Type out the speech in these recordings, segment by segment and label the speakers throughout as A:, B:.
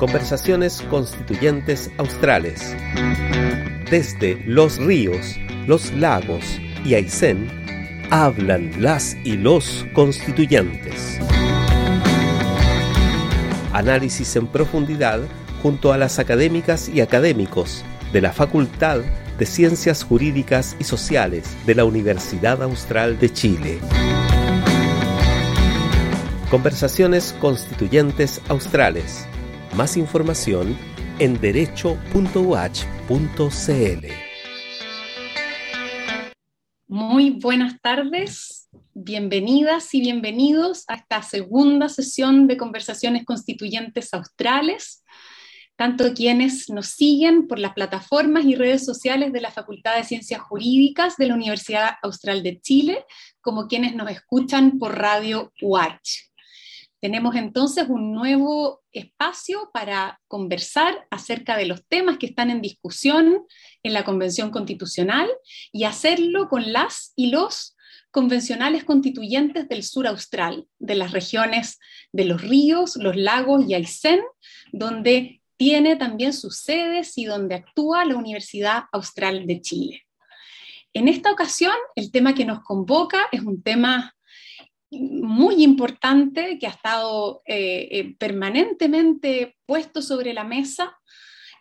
A: Conversaciones Constituyentes Australes. Desde Los Ríos, Los Lagos y Aysén, hablan las y los constituyentes. Análisis en profundidad junto a las académicas y académicos de la Facultad de Ciencias Jurídicas y Sociales de la Universidad Austral de Chile. Conversaciones Constituyentes Australes. Más información en derecho.uach.cl.
B: Muy buenas tardes, bienvenidas y bienvenidos a esta segunda sesión de Conversaciones Constituyentes Australes tanto quienes nos siguen por las plataformas y redes sociales de la Facultad de Ciencias Jurídicas de la Universidad Austral de Chile, como quienes nos escuchan por Radio Watch. Tenemos entonces un nuevo espacio para conversar acerca de los temas que están en discusión en la Convención Constitucional y hacerlo con las y los convencionales constituyentes del sur austral, de las regiones de los ríos, los lagos y Aysén, donde tiene también sus sedes y donde actúa la Universidad Austral de Chile. En esta ocasión, el tema que nos convoca es un tema muy importante que ha estado eh, eh, permanentemente puesto sobre la mesa,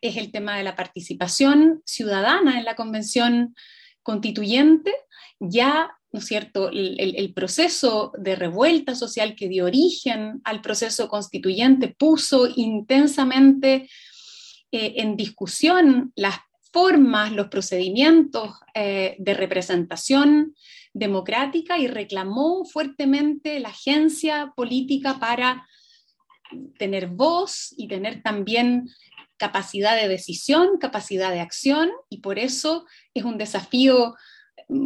B: es el tema de la participación ciudadana en la Convención Constituyente. Ya ¿no es cierto?, el, proceso de revuelta social que dio origen al proceso constituyente puso intensamente eh, en discusión las formas, los procedimientos de representación democrática y reclamó fuertemente la agencia política para tener voz y tener también capacidad de decisión, capacidad de acción, y por eso es un desafío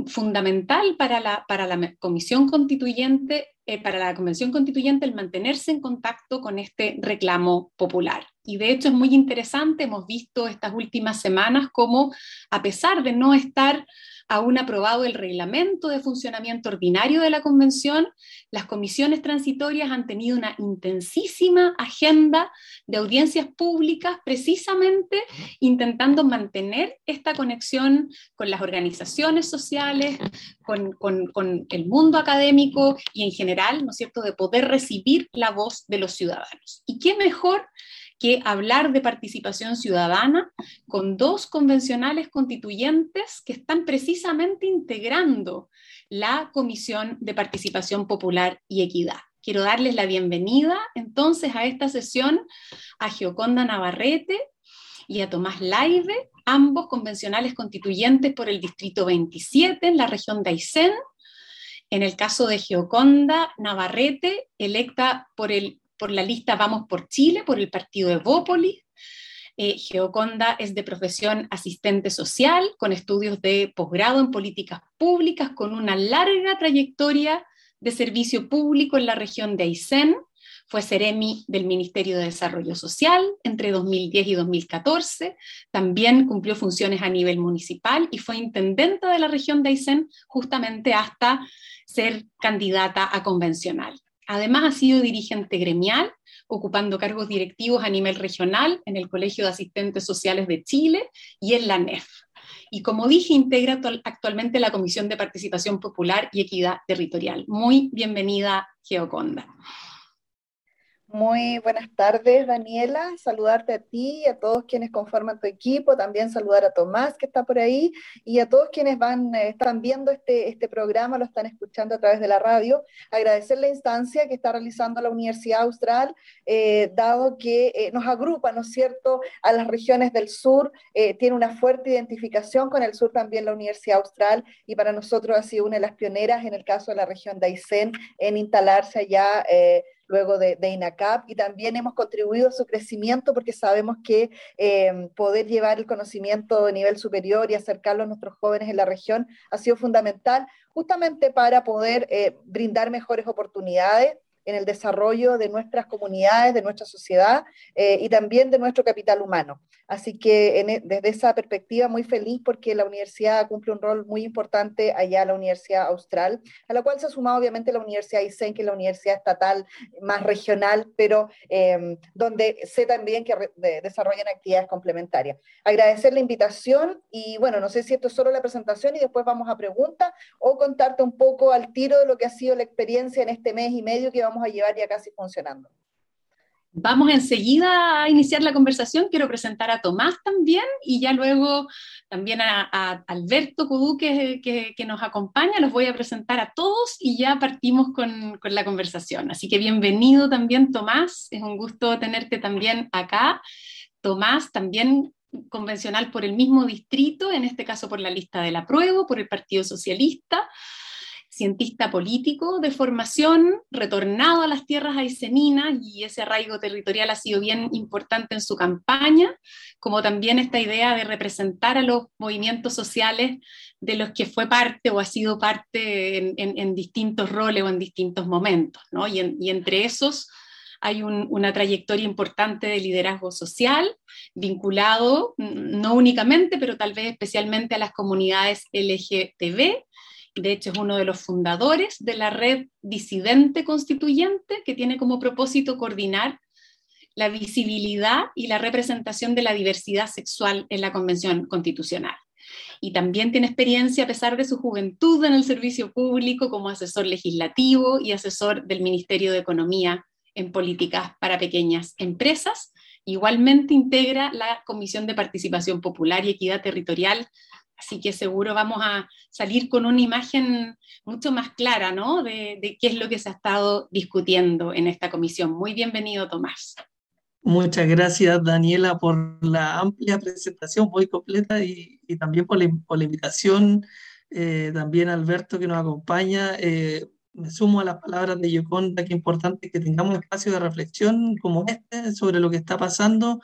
B: fundamental para la, para la Comisión Constituyente, eh, para la Convención Constituyente, el mantenerse en contacto con este reclamo popular. Y de hecho es muy interesante, hemos visto estas últimas semanas cómo, a pesar de no estar aún aprobado el reglamento de funcionamiento ordinario de la Convención, las comisiones transitorias han tenido una intensísima agenda de audiencias públicas, precisamente intentando mantener esta conexión con las organizaciones sociales, con, con el mundo académico y en general, ¿no es cierto?, de poder recibir la voz de los ciudadanos. ¿Y qué mejor que hablar de participación ciudadana con dos convencionales constituyentes que están precisamente integrando la Comisión de Participación Popular y Equidad. Quiero darles la bienvenida entonces a esta sesión a Gioconda Navarrete y a Tomás Laive, ambos convencionales constituyentes por el Distrito 27 en la región de Aysén. En el caso de Gioconda Navarrete, electa por el por la lista Vamos por Chile, por el partido de Bópolis. Eh, Geoconda es de profesión asistente social, con estudios de posgrado en políticas públicas, con una larga trayectoria de servicio público en la región de Aysén. Fue Ceremi del Ministerio de Desarrollo Social entre 2010 y 2014. También cumplió funciones a nivel municipal y fue intendenta de la región de Aysén justamente hasta ser candidata a convencional. Además, ha sido dirigente gremial, ocupando cargos directivos a nivel regional en el Colegio de Asistentes Sociales de Chile y en la NEF. Y como dije, integra actualmente la Comisión de Participación Popular y Equidad Territorial. Muy bienvenida, Geoconda.
C: Muy buenas tardes, Daniela. Saludarte a ti y a todos quienes conforman tu equipo. También saludar a Tomás, que está por ahí, y a todos quienes van, eh, están viendo este, este programa, lo están escuchando a través de la radio. Agradecer la instancia que está realizando la Universidad Austral, eh, dado que eh, nos agrupa, ¿no es cierto?, a las regiones del sur. tiene una fuerte identificación con el sur también la Universidad Austral, y para nosotros ha sido una de las pioneras en el caso de la región de Aysén en instalarse allá luego de, INACAP, y también hemos contribuido a su crecimiento porque sabemos que em, poder llevar el conocimiento de nivel superior y acercarlo a nuestros jóvenes en la región ha sido fundamental justamente para poder eh, brindar mejores oportunidades en el desarrollo de nuestras comunidades, de nuestra sociedad eh, y también de nuestro capital humano. Así que e, desde esa perspectiva muy feliz porque la universidad cumple un rol muy importante allá, la Universidad Austral, a la cual se ha sumado obviamente la Universidad ISEN, que es la universidad estatal más regional, pero em, donde sé también que desarrollan actividades complementarias. Agradecer la invitación y bueno, no sé si esto es solo la presentación y después vamos a preguntas o contarte un poco al tiro de lo que ha sido la experiencia en este mes y medio que vamos a llevar ya casi funcionando.
B: Vamos enseguida a iniciar la conversación. Quiero presentar a Tomás también y ya luego también a, Alberto Cudú que, nos acompaña. Los voy a presentar a todos y ya partimos con, con, la conversación. Así que bienvenido también Tomás. Es un gusto tenerte también acá. Tomás también convencional por el mismo distrito, en este caso por la lista de la prueba, por el Partido Socialista cientista político de formación, retornado a las tierras aiceninas y ese arraigo territorial ha sido bien importante en su campaña, como también esta idea de representar a los movimientos sociales de los que fue parte o ha sido parte en, distintos roles o en distintos momentos, ¿no? y, entre esos hay una trayectoria importante de liderazgo social vinculado no únicamente, pero tal vez especialmente a las comunidades LGTB de hecho es uno de los fundadores de la red disidente constituyente que tiene como propósito coordinar la visibilidad y la representación de la diversidad sexual en la Convención Constitucional. Y también tiene experiencia, a pesar de su juventud, en el servicio público como asesor legislativo y asesor del Ministerio de Economía en políticas para pequeñas empresas. Igualmente integra la Comisión de Participación Popular y Equidad Territorial Así que seguro vamos a salir con una imagen mucho más clara, ¿no? De, qué es lo que se ha estado discutiendo en esta comisión. Muy bienvenido, Tomás.
D: Muchas gracias, Daniela, por la amplia presentación, muy completa, y, también por la, invitación. Eh, también Alberto, que nos acompaña. Eh, me sumo a las palabras de Yoconda, que es importante que tengamos espacio de reflexión como este sobre lo que está pasando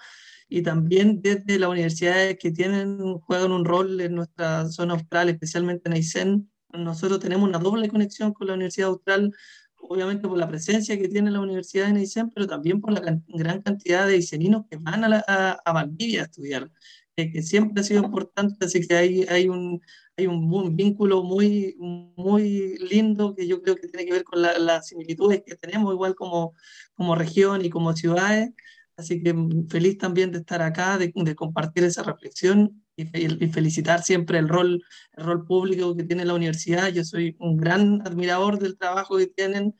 D: y también desde las universidades que tienen, juegan un rol en nuestra zona austral, especialmente en Aysén. Nosotros tenemos una doble conexión con la Universidad Austral, obviamente por la presencia que tiene la Universidad en Aysén, pero también por la gran cantidad de ayseninos que van a, a, Valdivia a estudiar, que siempre ha sido importante, así que hay, hay un, hay un, vínculo muy, muy lindo que yo creo que tiene que ver con las similitudes que tenemos, igual como, como región y como ciudades. Así que mm, feliz también de estar acá, de, compartir esa reflexión y, felicitar siempre el rol, el rol público que tiene la universidad. Yo soy un gran admirador del trabajo que tienen,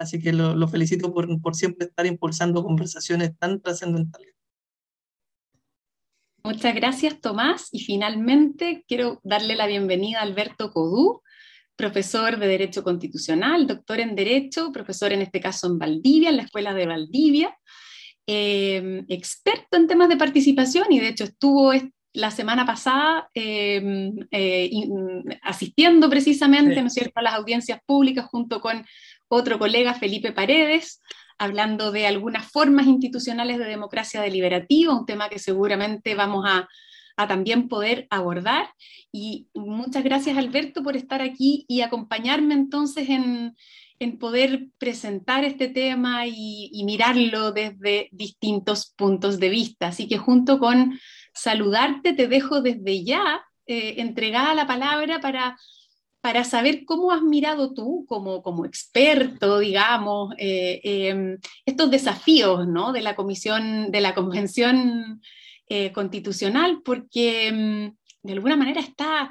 D: así que lo, felicito por, por siempre estar impulsando conversaciones tan trascendentales.
B: Muchas gracias, Tomás. Y finalmente quiero darle la bienvenida a Alberto Codú, profesor de Derecho Constitucional, doctor en Derecho, profesor en este caso en Valdivia, en la Escuela de Valdivia. Em, experto en temas de participación y de hecho estuvo la semana pasada em, eh, asistiendo precisamente ¿no cierto? a las audiencias públicas junto con otro colega, Felipe Paredes, hablando de algunas formas institucionales de democracia deliberativa, un tema que seguramente vamos a, a también poder abordar. Y muchas gracias, Alberto, por estar aquí y acompañarme entonces en, en poder presentar este tema y, mirarlo desde distintos puntos de vista. Así que junto con saludarte, te dejo desde ya eh, entregada la palabra para, para saber cómo has mirado tú como, como experto, digamos, eh, em, estos desafíos ¿no? de la comisión, de la convención eh, constitucional, porque em, de alguna manera está,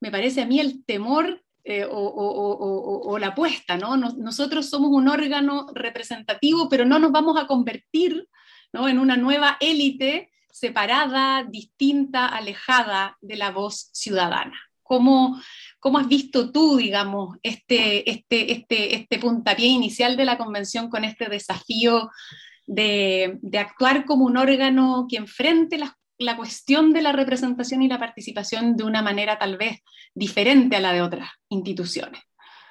B: me parece a mí, el temor eh, o, la apuesta, ¿no? nosotros somos un órgano representativo, pero no nos vamos a convertir en una nueva élite separada, distinta, alejada de la voz ciudadana. ¿Cómo, cómo has visto tú, digamos, este, este, este, este puntapié inicial de la convención con este desafío de, de actuar como un órgano que enfrente las la cuestión de la representación y la participación de una manera tal vez diferente a la de otras instituciones.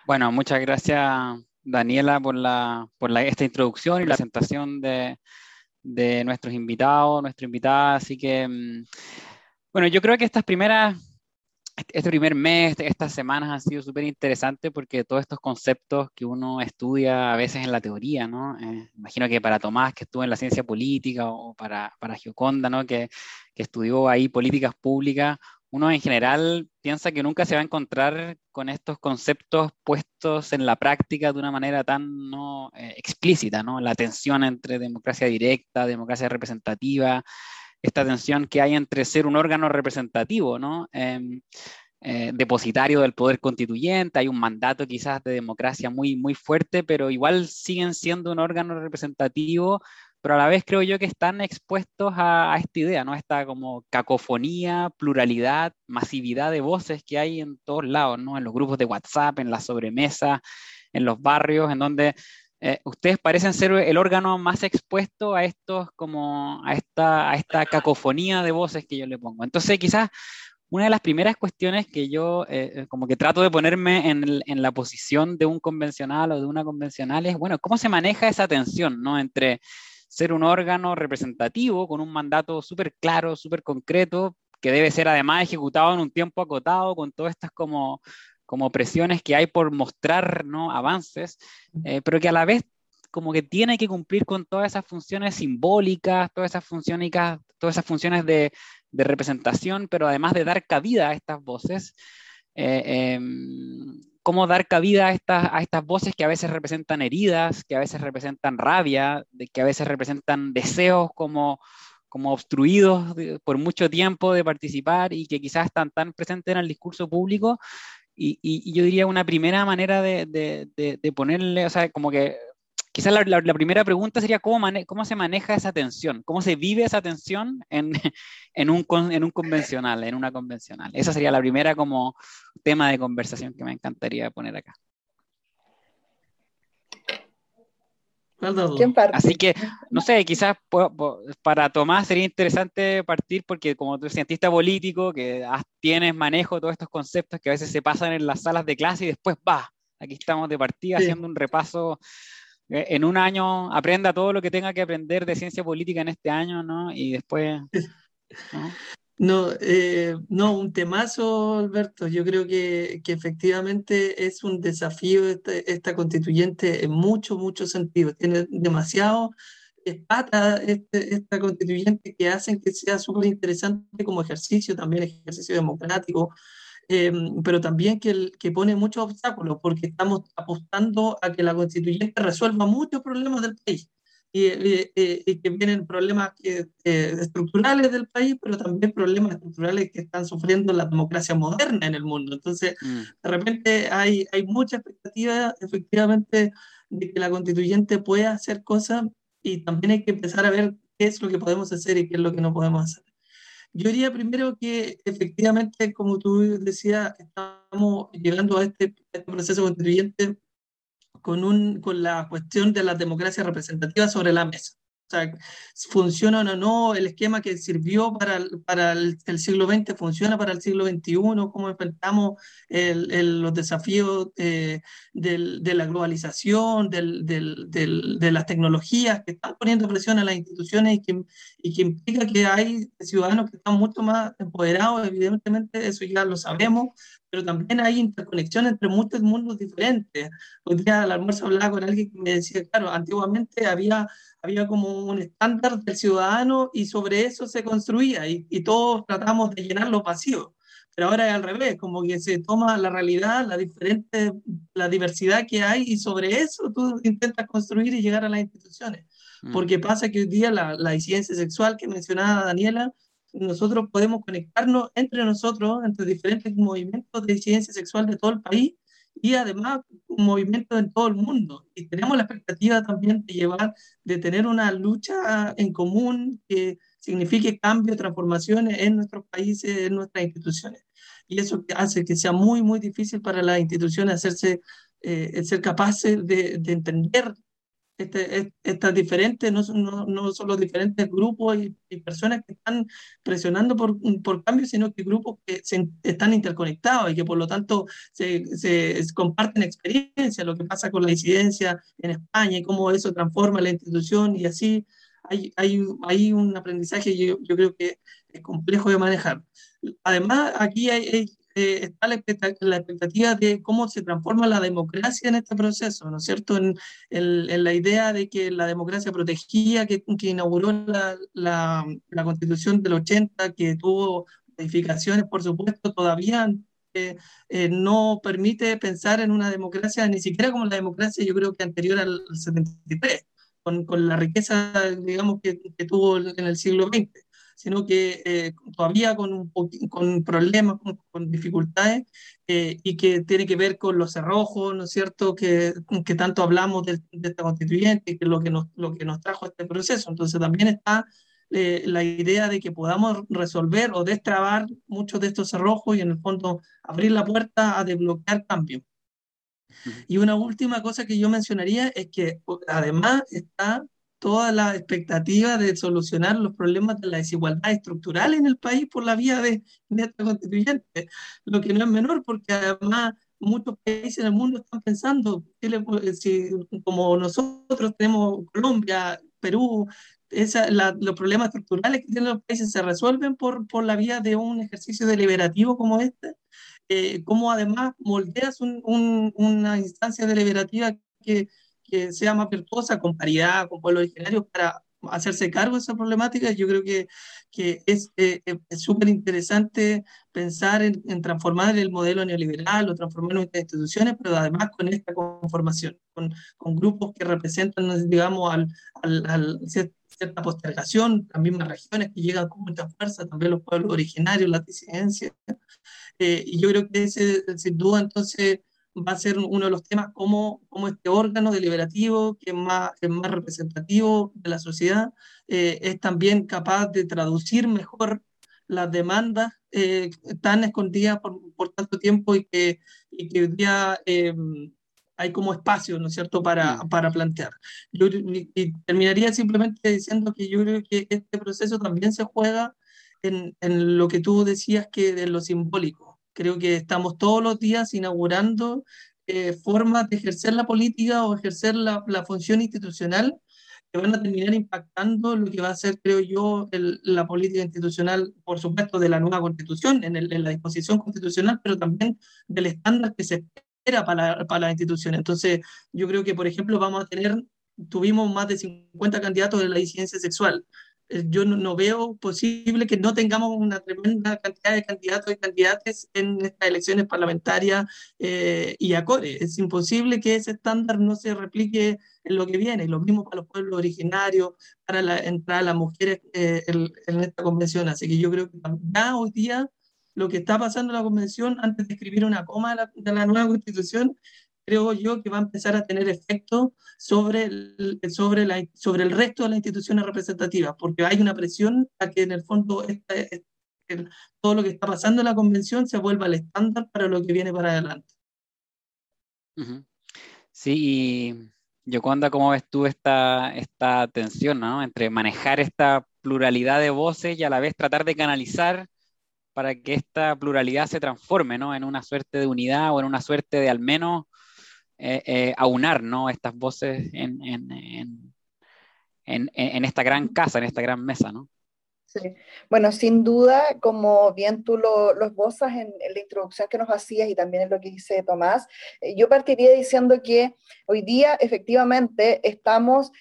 E: Bueno, muchas gracias Daniela por, la, por la, esta introducción y la presentación de, de nuestros invitados, nuestra invitada. Así que, mm, bueno, yo creo que estas primeras este primer mes, estas semanas han sido súper interesantes porque todos estos conceptos que uno estudia a veces en la teoría, ¿no? Eh, imagino que para Tomás, que estuvo en la ciencia política, o para, para Gioconda, ¿no? Que, que estudió ahí políticas públicas, uno en general piensa que nunca se va a encontrar con estos conceptos puestos en la práctica de una manera tan ¿no? Eh, explícita, ¿no? La tensión entre democracia directa, democracia representativa, esta tensión que hay entre ser un órgano representativo, ¿no? Em, eh, depositario del poder constituyente, hay un mandato quizás de democracia muy, muy fuerte, pero igual siguen siendo un órgano representativo pero a la vez creo yo que están expuestos a, esta idea, ¿no? Esta como cacofonía, pluralidad, masividad de voces que hay en todos lados, ¿no? En los grupos de WhatsApp, en las sobremesas, en los barrios, en donde eh, ustedes parecen ser el órgano más expuesto a estos, como a esta, a esta cacofonía de voces que yo le pongo. Entonces, quizás una de las primeras cuestiones que yo eh, eh, como que trato de ponerme en, la posición de un convencional o de una convencional es, bueno, ¿cómo se maneja esa tensión, ¿no? Entre ser un órgano representativo con un mandato súper claro, súper concreto, que debe ser además ejecutado en un tiempo acotado, con todas estas como, como presiones que hay por mostrar ¿no? avances, eh, pero que a la vez como que tiene que cumplir con todas esas funciones simbólicas, todas esas funciones, todas esas funciones de, de representación, pero además de dar cabida a estas voces. Eh, em, cómo dar cabida a estas, a estas voces que a veces representan heridas, que a veces representan rabia, de, que a veces representan deseos como, como obstruidos por mucho tiempo de participar y que quizás están tan presentes en el discurso público. Y, yo diría una primera manera de, ponerle, o sea, como que quizás la, la, primera pregunta sería cómo, cómo se maneja esa tensión, cómo se vive esa tensión en, en, un, en un convencional, en una convencional. Esa sería la primera como tema de conversación que me encantaría poner acá. Así que, no sé, quizás para Tomás sería interesante partir porque como tú eres cientista político, que tienes manejo de todos estos conceptos que a veces se pasan en las salas de clase y después va, aquí estamos de partida haciendo un repaso eh, en un año aprenda todo lo que tenga que aprender de ciencia política en este año, ¿no? Y después...
D: ¿no? Eh, no, un temazo, Alberto. Yo creo que, que efectivamente es un desafío este, esta, constituyente en muchos, muchos sentidos. Tiene demasiado patas este, esta constituyente que hacen que sea súper interesante como ejercicio, también ejercicio democrático, Em, pero también que, que pone muchos obstáculos, porque estamos apostando a que la constituyente resuelva muchos problemas del país. Y, que vienen problemas eh, estructurales del país, pero también problemas estructurales que están sufriendo la democracia moderna en el mundo. Entonces, mm. de repente hay, hay mucha expectativa, efectivamente, de que la constituyente pueda hacer cosas y también hay que empezar a ver qué es lo que podemos hacer y qué es lo que no podemos hacer. Yo diría primero que efectivamente, como tú decías, estamos llegando a este, este proceso constituyente con, un, con la cuestión de la democracia representativa sobre la mesa. Sea, funciona o no el esquema que sirvió para, para el, siglo XX, funciona para el siglo XXI, cómo enfrentamos el, los desafíos eh, de la globalización, del, de las tecnologías que están poniendo presión a las instituciones y que, y que implica que hay ciudadanos que están mucho más empoderados, evidentemente eso ya lo sabemos, pero también hay interconexión entre muchos mundos diferentes. Hoy día al almuerzo hablaba con alguien que me decía, claro, antiguamente había había como un estándar del ciudadano y sobre eso se construía y, y todos tratamos de llenar los vacíos. Pero ahora es al revés, como que se toma la realidad, la, diferente, la diversidad que hay y sobre eso tú intentas construir y llegar a las instituciones. Mm. Porque pasa que hoy día la, la disidencia sexual que mencionaba Daniela, nosotros podemos conectarnos entre nosotros, entre diferentes movimientos de disidencia sexual de todo el país y además un movimiento en todo el mundo. Y tenemos la expectativa también de llevar, de tener una lucha en común que signifique cambio, transformaciones en nuestros países, en nuestras instituciones. Y eso hace que sea muy, muy difícil para las instituciones hacerse, eh, ser capaces de, de entender este, estas diferentes, no, no, no son los diferentes grupos y, personas que están presionando por, por cambios, sino que grupos que se, están interconectados y que por lo tanto se, se, comparten experiencias, lo que pasa con la disidencia en España y cómo eso transforma la institución y así hay, hay, hay un aprendizaje yo, yo creo que es complejo de manejar. Además, aquí hay, eh, está la expectativa, de cómo se transforma la democracia en este proceso, ¿no es cierto? En, la idea de que la democracia protegía, que, inauguró la, la, constitución del 80, que tuvo modificaciones, por supuesto, todavía eh, no permite pensar en una democracia, ni siquiera como la democracia, yo creo que anterior al 73, con, con la riqueza, digamos, que, que tuvo en el siglo XX sino que eh, todavía con, un con problemas, con, dificultades, eh, y que tiene que ver con los cerrojos, ¿no es cierto?, que, que tanto hablamos de, esta constituyente, que es lo que, nos, lo que nos trajo este proceso. Entonces también está eh, la idea de que podamos resolver o destrabar muchos de estos cerrojos y en el fondo abrir la puerta a desbloquear cambios. Y una última cosa que yo mencionaría es que además está toda la expectativa de solucionar los problemas de la desigualdad estructural en el país por la vía de, esta constituyente, lo que no es menor porque además muchos países en el mundo están pensando, si, como nosotros tenemos Colombia, Perú, los problemas estructurales que tienen los países se resuelven por, por la vía de un ejercicio deliberativo como este, eh, como además moldeas un, una instancia deliberativa que que sea más virtuosa, con paridad, con pueblos originarios, para hacerse cargo de esa problemática. Yo creo que, que es eh, eh, súper interesante pensar en, transformar el modelo neoliberal o transformar nuestras instituciones, pero además con esta conformación, con, con grupos que representan, digamos, al, al, cierta postergación, las mismas regiones que llegan con mucha fuerza, también los pueblos originarios, las disidencias. Eh, y yo creo que ese, sin duda, entonces, va a ser uno de los temas como, como este órgano deliberativo que es más, es más representativo de la sociedad, eh, es también capaz de traducir mejor las demandas eh, tan escondidas por, por, tanto tiempo y que, y que hoy día eh, hay como espacio, ¿no es cierto?, para, para plantear. Yo, y terminaría simplemente diciendo que yo creo que este proceso también se juega en, en lo que tú decías que de lo simbólico Creo que estamos todos los días inaugurando eh, formas de ejercer la política o ejercer la, la, función institucional que van a terminar impactando lo que va a ser, creo yo, la política institucional, por supuesto, de la nueva constitución, en, en, la disposición constitucional, pero también del estándar que se espera para, para la institución. Entonces, yo creo que, por ejemplo, vamos a tener, tuvimos más de 50 candidatos de la disidencia sexual. Eh, yo no, veo posible que no tengamos una tremenda cantidad de candidatos y candidatas en estas elecciones parlamentarias eh, y acorde. Es imposible que ese estándar no se replique en lo que viene. Lo mismo para los pueblos originarios, para la entrada de las mujeres eh, en, esta convención. Así que yo creo que ya hoy día lo que está pasando en la convención, antes de escribir una coma de la, de la nueva constitución, creo yo que va a empezar a tener efecto sobre el, sobre, la, sobre el resto de las instituciones representativas, porque hay una presión a que en el fondo todo lo que está pasando en la convención se vuelva el estándar para lo que viene para adelante.
E: Sí, y Yoconda, ¿cómo ves tú esta, esta tensión ¿no? entre manejar esta pluralidad de voces y a la vez tratar de canalizar para que esta pluralidad se transforme ¿no? en una suerte de unidad o en una suerte de al menos eh, eh, aunar ¿no? estas voces en, en, en, en, esta gran casa, en esta gran mesa, ¿no?
C: Sí. Bueno, sin duda, como bien tú lo, lo esbozas en, la introducción que nos hacías y también en lo que dice Tomás, eh, yo partiría diciendo que hoy día efectivamente estamos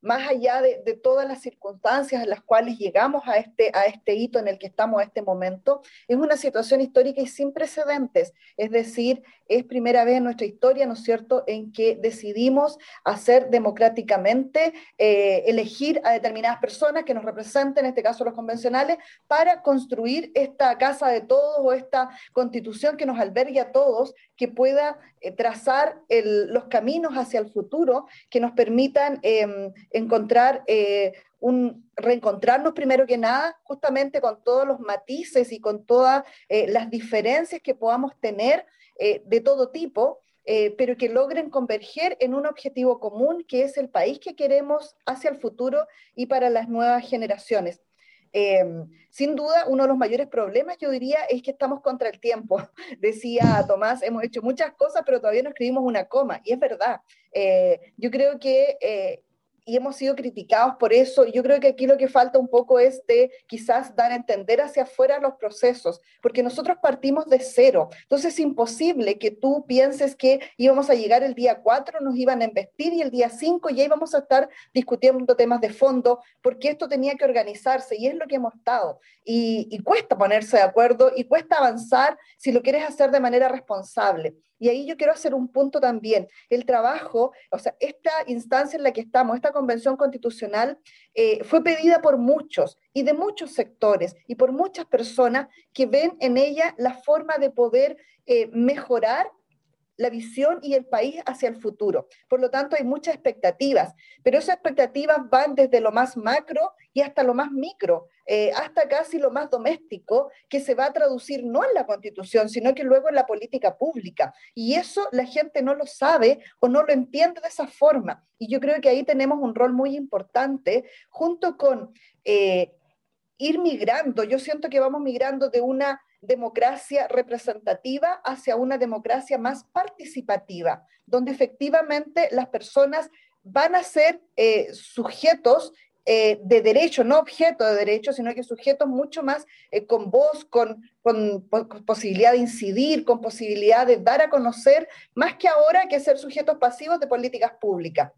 C: más allá de, todas las circunstancias en las cuales llegamos a este, a este hito en el que estamos a este momento, es una situación histórica y sin precedentes. Es decir, es primera vez en nuestra historia, ¿no es cierto?, en que decidimos hacer democráticamente, eh, elegir a determinadas personas que nos representen, en este caso los convencionales, para construir esta casa de todos o esta constitución que nos albergue a todos, que pueda eh, trazar los caminos hacia el futuro, que nos permitan em, encontrar eh, un, reencontrarnos primero que nada, justamente con todos los matices y con todas eh, las diferencias que podamos tener eh, de todo tipo, pero que logren converger en un objetivo común, que es el país que queremos hacia el futuro y para las nuevas generaciones. sin duda, uno de los mayores problemas, yo diría, es que estamos contra el tiempo. Decía Tomás, hemos hecho muchas cosas, pero todavía no escribimos una coma, y es verdad. yo creo que y hemos sido criticados por eso. Yo creo que aquí lo que falta un poco es de quizás dar a entender hacia afuera los procesos, porque nosotros partimos de cero. Entonces es imposible que tú pienses que íbamos a llegar el día 4, nos iban a investir y el día 5 ya íbamos a estar discutiendo temas de fondo, porque esto tenía que organizarse y es lo que hemos estado. Y, y cuesta ponerse de acuerdo y cuesta avanzar si lo quieres hacer de manera responsable. Y ahí yo quiero hacer un punto también. El trabajo, o sea, esta instancia en la que estamos, esta convención constitucional, eh, fue pedida por muchos y de muchos sectores y por muchas personas que ven en ella la forma de poder eh, mejorar la visión y el país hacia el futuro. Por lo tanto, hay muchas expectativas, pero esas expectativas van desde lo más macro y hasta lo más micro, eh, hasta casi lo más doméstico, que se va a traducir no en la constitución, sino que luego en la política pública. Y eso la gente no lo sabe o no lo entiende de esa forma. Y yo creo que ahí tenemos un rol muy importante junto con... Eh, ir migrando, yo siento que vamos migrando de una democracia representativa hacia una democracia más participativa, donde efectivamente las personas van a ser eh, sujetos eh, de derecho, no objeto de derecho, sino que sujetos mucho más eh, con voz, con, con, posibilidad de incidir, con posibilidad de dar a conocer, más que ahora que ser sujetos pasivos de políticas públicas.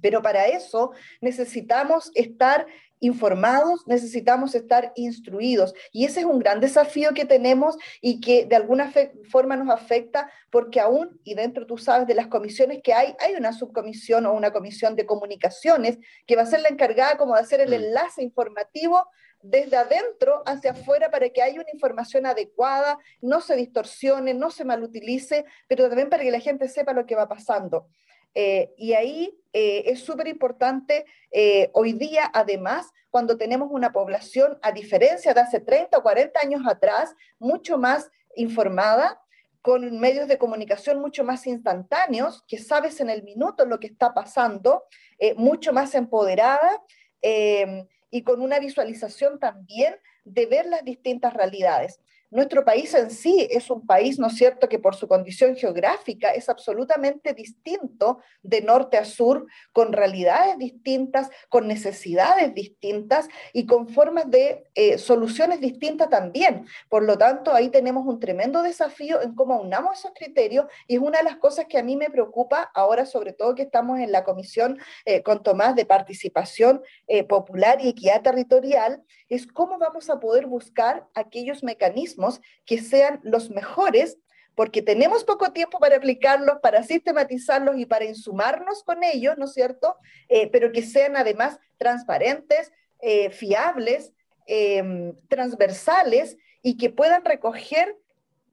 C: Pero para eso necesitamos estar informados, necesitamos estar instruidos. Y ese es un gran desafío que tenemos y que de alguna forma nos afecta porque aún, y dentro tú sabes de las comisiones que hay, hay una subcomisión o una comisión de comunicaciones que va a ser la encargada como de hacer el mm. enlace informativo desde adentro hacia afuera para que haya una información adecuada, no se distorsione, no se malutilice, pero también para que la gente sepa lo que va pasando. Eh, y ahí eh, es súper importante eh, hoy día, además, cuando tenemos una población, a diferencia de hace 30 o 40 años atrás, mucho más informada, con medios de comunicación mucho más instantáneos, que sabes en el minuto lo que está pasando, mucho más empoderada y con una visualización también de ver las distintas realidades. Nuestro país en sí es un país, ¿no es cierto?, que por su condición geográfica es absolutamente distinto de norte a sur, con realidades distintas, con necesidades distintas y con formas de eh, soluciones distintas también. Por lo tanto, ahí tenemos un tremendo desafío en cómo unamos esos criterios y es una de las cosas que a mí me preocupa ahora, sobre todo que estamos en la comisión eh, con Tomás de participación eh, popular y equidad territorial, es cómo vamos a poder buscar aquellos mecanismos que sean los mejores, porque tenemos poco tiempo para aplicarlos, para sistematizarlos y para insumarnos con ellos, ¿no es cierto? Eh, pero que sean además transparentes, eh, fiables, em, transversales y que puedan recoger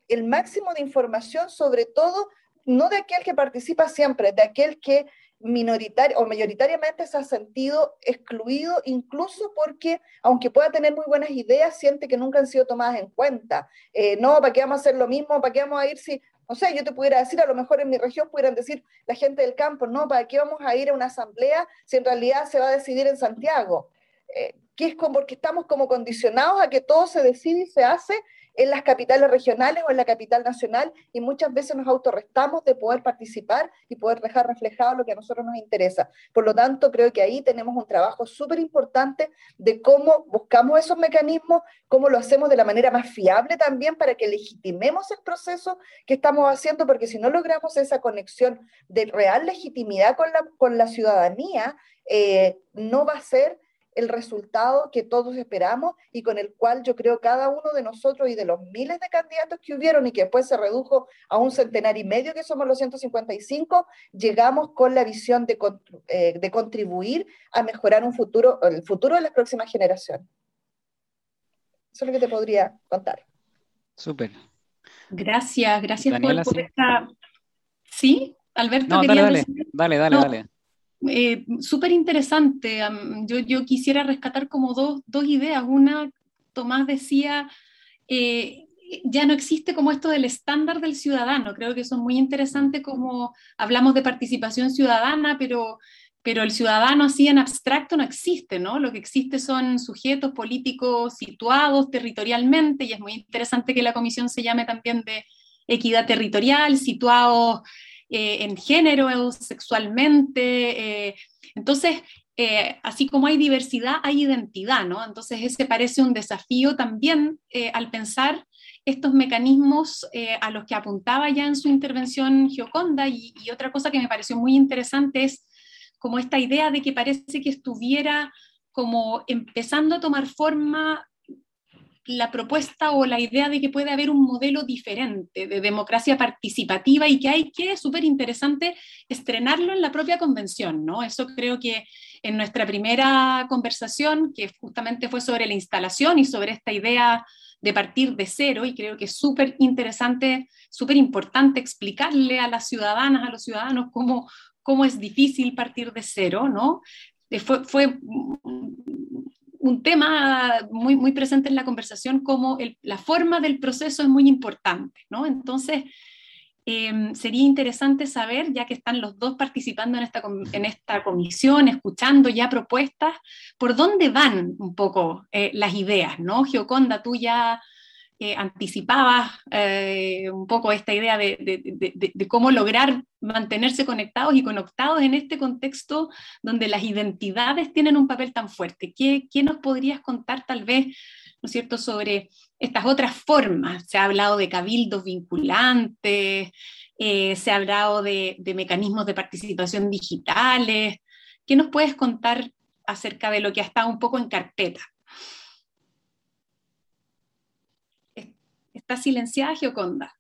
C: el máximo de información, sobre todo no de aquel que participa siempre, de aquel que minoritario o mayoritariamente se ha sentido excluido, incluso porque, aunque pueda tener muy buenas ideas, siente que nunca han sido tomadas en cuenta. Eh, no, ¿para qué vamos a hacer lo mismo? ¿Para qué vamos a ir si, no sé, yo te pudiera decir, a lo mejor en mi región pudieran decir la gente del campo, no, ¿para qué vamos a ir a una asamblea si en realidad se va a decidir en Santiago? Eh, es como porque estamos como condicionados a que todo se decide y se hace en las capitales regionales o en la capital nacional y muchas veces nos autorrestamos de poder participar y poder dejar reflejado lo que a nosotros nos interesa. Por lo tanto, creo que ahí tenemos un trabajo súper importante de cómo buscamos esos mecanismos, cómo lo hacemos de la manera más fiable también para que legitimemos el proceso que estamos haciendo, porque si no logramos esa conexión de real legitimidad con la, con la ciudadanía, eh, no va a ser el resultado que todos esperamos y con el cual yo creo cada uno de nosotros y de los miles de candidatos que hubieron y que después se redujo a un centenario y medio, que somos los 155, llegamos con la visión de, eh, de contribuir a mejorar un futuro, el futuro de las próximas generaciones. Eso es lo que te podría contar.
E: Súper.
B: Gracias, gracias por, esta... Sí, Alberto,
E: no, dale, dale, dale, dale, dale.
B: Eh, súper interesante. Yo, quisiera rescatar como dos, dos, ideas. Una, Tomás decía, eh, ya no existe como esto del estándar del ciudadano. Creo que eso es muy interesante como hablamos de participación ciudadana, pero, pero el ciudadano así en abstracto no existe, ¿no? Lo que existe son sujetos políticos situados territorialmente y es muy interesante que la comisión se llame también de equidad territorial, situados eh, en género, sexualmente, eh, Entonces, eh, así como hay diversidad, hay identidad, ¿no? Entonces, ese parece un desafío también al pensar estos mecanismos a los que apuntaba ya en su intervención Gioconda y, y, otra cosa que me pareció muy interesante es como esta idea de que parece que estuviera como empezando a tomar forma la propuesta o la idea de que puede haber un modelo diferente de democracia participativa y que hay que, súper interesante, estrenarlo en la propia convención, ¿no? Eso creo que en nuestra primera conversación, que justamente fue sobre la instalación y sobre esta idea de partir de cero, y creo que es súper interesante, súper importante explicarle a las ciudadanas, a los ciudadanos, cómo, cómo es difícil partir de cero, ¿no? Eh, fue, fue un tema muy, muy presente en la conversación, como la forma del proceso es muy importante, ¿no? Entonces, em, sería interesante saber, ya que están los dos participando en esta, en esta comisión, escuchando ya propuestas, por dónde van un poco eh, las ideas, ¿no? Gioconda, tú ya eh, anticipabas eh, un poco esta idea de, cómo lograr mantenerse conectados y conectados en este contexto donde las identidades tienen un papel tan fuerte. ¿Qué, nos podrías contar tal vez, ¿no es cierto?, sobre estas otras formas. Se ha hablado de cabildos vinculantes, eh, se ha hablado de mecanismos de participación digitales. ¿Qué nos puedes contar acerca de lo que ha estado un poco en carpeta? ¿Está silenciada Gioconda?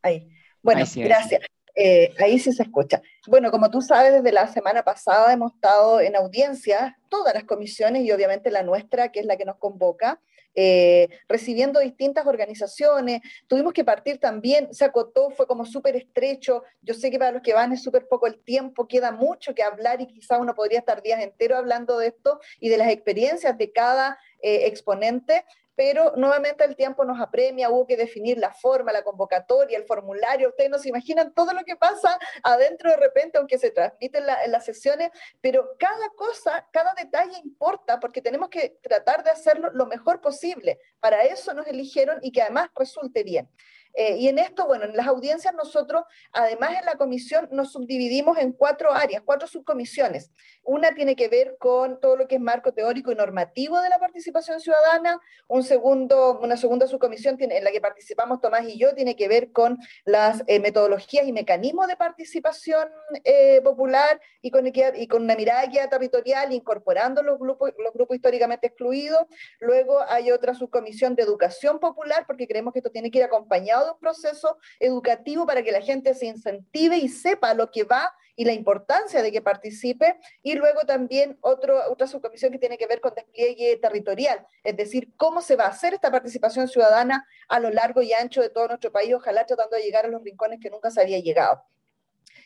C: Ahí. Bueno, gracias. Eh, ahí sí se escucha. Bueno, como tú sabes, desde la semana pasada hemos estado en audiencia, todas las comisiones y obviamente la nuestra, que es la que nos convoca, eh, recibiendo distintas organizaciones. Tuvimos que partir también, se acotó, fue como súper estrecho. Yo sé que para los que van es súper poco el tiempo, queda mucho que hablar y quizá uno podría estar días enteros hablando de esto y de las experiencias de cada eh, exponente, pero nuevamente el tiempo nos apremia, hubo que definir la forma, la convocatoria, el formulario, ustedes no se imaginan todo lo que pasa adentro de repente, aunque se transmiten en las sesiones, pero cada cosa, cada detalle importa porque tenemos que tratar de hacerlo lo mejor posible. Para eso nos eligieron y que además resulte bien. Eh, y en esto, bueno, en las audiencias nosotros, además en la comisión, nos subdividimos en cuatro áreas, cuatro subcomisiones. Una tiene que ver con todo lo que es marco teórico y normativo de la participación ciudadana. Un segundo, una segunda subcomisión tiene, en la que participamos Tomás y yo tiene que ver con las eh, metodologías y mecanismos de participación eh, popular y con, y con una mirada guía territorial, incorporando los grupos, los grupos históricamente excluidos. Luego hay otra subcomisión de educación popular, porque creemos que esto tiene que ir acompañado un proceso educativo para que la gente se incentive y sepa lo que va y la importancia de que participe. Y luego también otro, otra subcomisión que tiene que ver con despliegue territorial, es decir, cómo se va a hacer esta participación ciudadana a lo largo y ancho de todo nuestro país, ojalá tratando de llegar a los rincones que nunca se había llegado.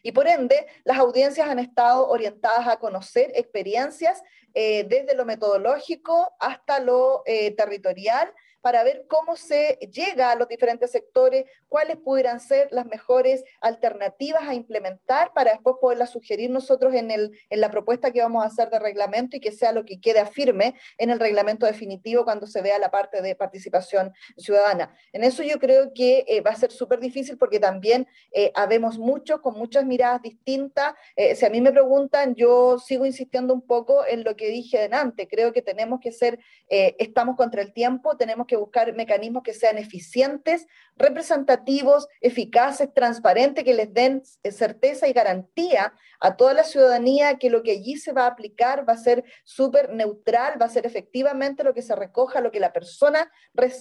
C: Y por ende, las audiencias han estado orientadas a conocer experiencias eh, desde lo metodológico hasta lo eh, territorial para ver cómo se llega a los diferentes sectores, cuáles pudieran ser las mejores alternativas a implementar para después poderlas sugerir nosotros en, la propuesta que vamos a hacer de reglamento y que sea lo que quede firme en el reglamento definitivo cuando se vea la parte de participación ciudadana. En eso yo creo que eh, va a ser súper difícil porque también eh, habemos muchos con muchas miradas distintas. Eh, si a mí me preguntan, yo sigo insistiendo un poco en lo que dije delante. Creo que tenemos que ser, estamos contra el tiempo, tenemos que buscar mecanismos que sean eficientes, representativos, eficaces, transparentes, que les den certeza y garantía a toda la ciudadanía que lo que allí se va a aplicar va a ser súper neutral, va a ser efectivamente lo que se recoja, lo que la persona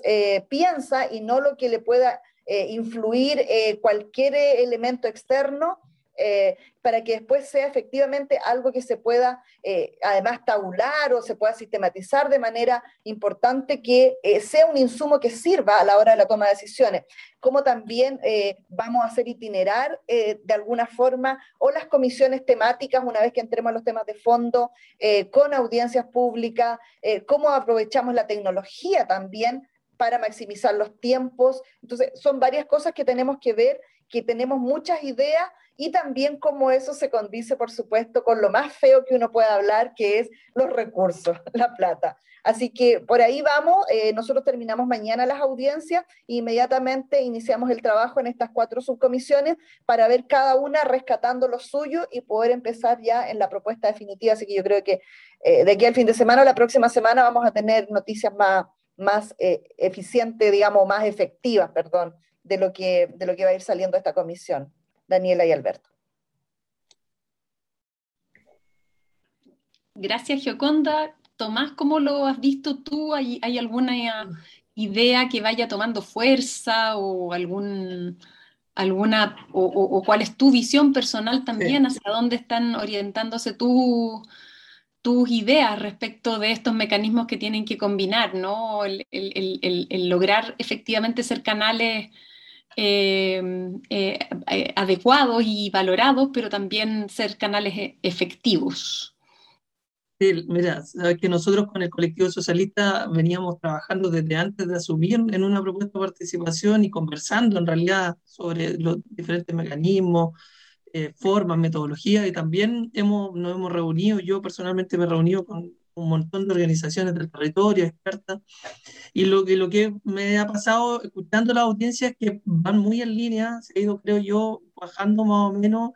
C: eh, piensa y no lo que le pueda eh, influir eh, cualquier elemento externo eh, para que después sea efectivamente algo que se pueda eh, además tabular o se pueda sistematizar de manera importante, que eh, sea un insumo que sirva a la hora de la toma de decisiones. Como también vamos a hacer itinerar de alguna forma o las comisiones temáticas, una vez que entremos a los temas de fondo, con audiencias públicas, cómo aprovechamos la tecnología también para maximizar los tiempos. Entonces, son varias cosas que tenemos que ver que tenemos muchas ideas y también cómo eso se condice, por supuesto, con lo más feo que uno puede hablar, que es los recursos, la plata. Así que por ahí vamos, eh, nosotros terminamos mañana las audiencias e inmediatamente iniciamos el trabajo en estas cuatro subcomisiones para ver cada una rescatando lo suyo y poder empezar ya en la propuesta definitiva. Así que yo creo que eh, de aquí al fin de semana o la próxima semana vamos a tener noticias más, más eh, eficientes, digamos, más efectivas, perdón, de lo, que, de lo que va a ir saliendo esta comisión. Daniela y Alberto.
B: Gracias, Gioconda. Tomás, ¿cómo lo has visto tú? ¿Hay, alguna idea que vaya tomando fuerza o algún alguna o, cuál es tu visión personal también hacia dónde están orientándose tus ideas respecto de estos mecanismos que tienen que combinar, ¿no? el lograr efectivamente ser canales eh, eh, adecuados y valorados, pero también ser canales e, efectivos.
D: Sí, mira, que nosotros con el colectivo socialista veníamos trabajando desde antes de asumir en una propuesta de participación y conversando en realidad sobre los diferentes mecanismos, eh, formas, metodologías, y también hemos, nos hemos reunido, yo personalmente me he reunido con un montón de organizaciones del territorio, expertas, y lo que, lo que me ha pasado escuchando las audiencias que van muy en línea, se ha ido, creo yo, bajando más o menos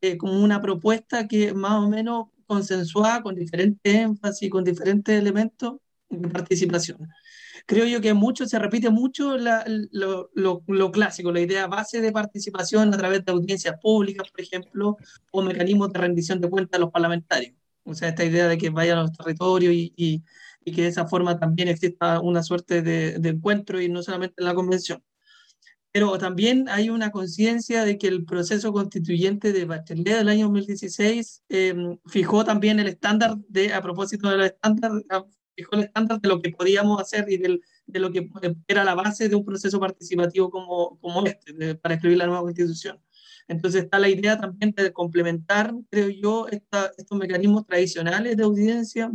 D: eh, como una propuesta que más o menos consensuada, con diferentes énfasis, con diferentes elementos de participación. Creo yo que mucho, se repite mucho lo, lo, lo, clásico, la idea base de participación a través de audiencias públicas, por ejemplo, o mecanismos de rendición de cuentas a los parlamentarios o sea, esta idea de que vayan a los territorios y, y, que de esa forma también exista una suerte de, de, encuentro y no solamente en la convención. Pero también hay una conciencia de que el proceso constituyente de Bachelet del año 2016 em, fijó también el estándar de, a propósito del estándar, fijó el estándar de lo que podíamos hacer y del, de lo que era la base de un proceso participativo como, como este, para escribir la nueva constitución. Entonces está la idea también de complementar, creo yo, estos mecanismos tradicionales de audiencia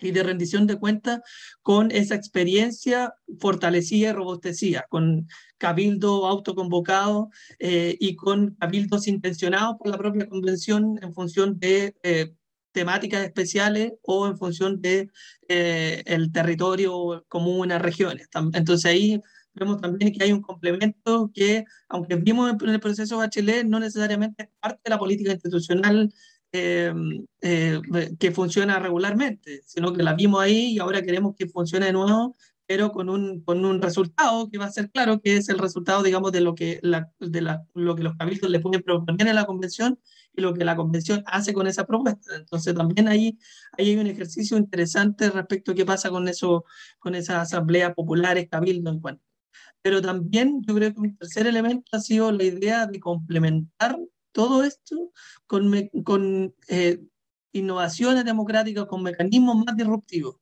D: y de rendición de cuentas con esa experiencia fortalecida y robustecida, con cabildo autoconvocado eh, y con cabildos intencionados por la propia convención en función de eh, temáticas especiales o en función de eh, el territorio común, regiones. Entonces ahí vemos también que hay un complemento que, aunque vimos en el proceso Bachelet, no necesariamente es parte de la política institucional em, eh, que funciona regularmente, sino que la vimos ahí y ahora queremos que funcione de nuevo, pero con un, con un resultado que va a ser claro, que es el resultado, digamos, de lo que, la, de la, lo que los cabildos le pueden proponer en la convención y lo que la convención hace con esa propuesta. Entonces también ahí, ahí hay un ejercicio interesante respecto a qué pasa con, eso, con esas asambleas populares, cabildos en cuanto pero también yo creo que un tercer elemento ha sido la idea de complementar todo esto con, con eh, innovaciones democráticas, con mecanismos más disruptivos,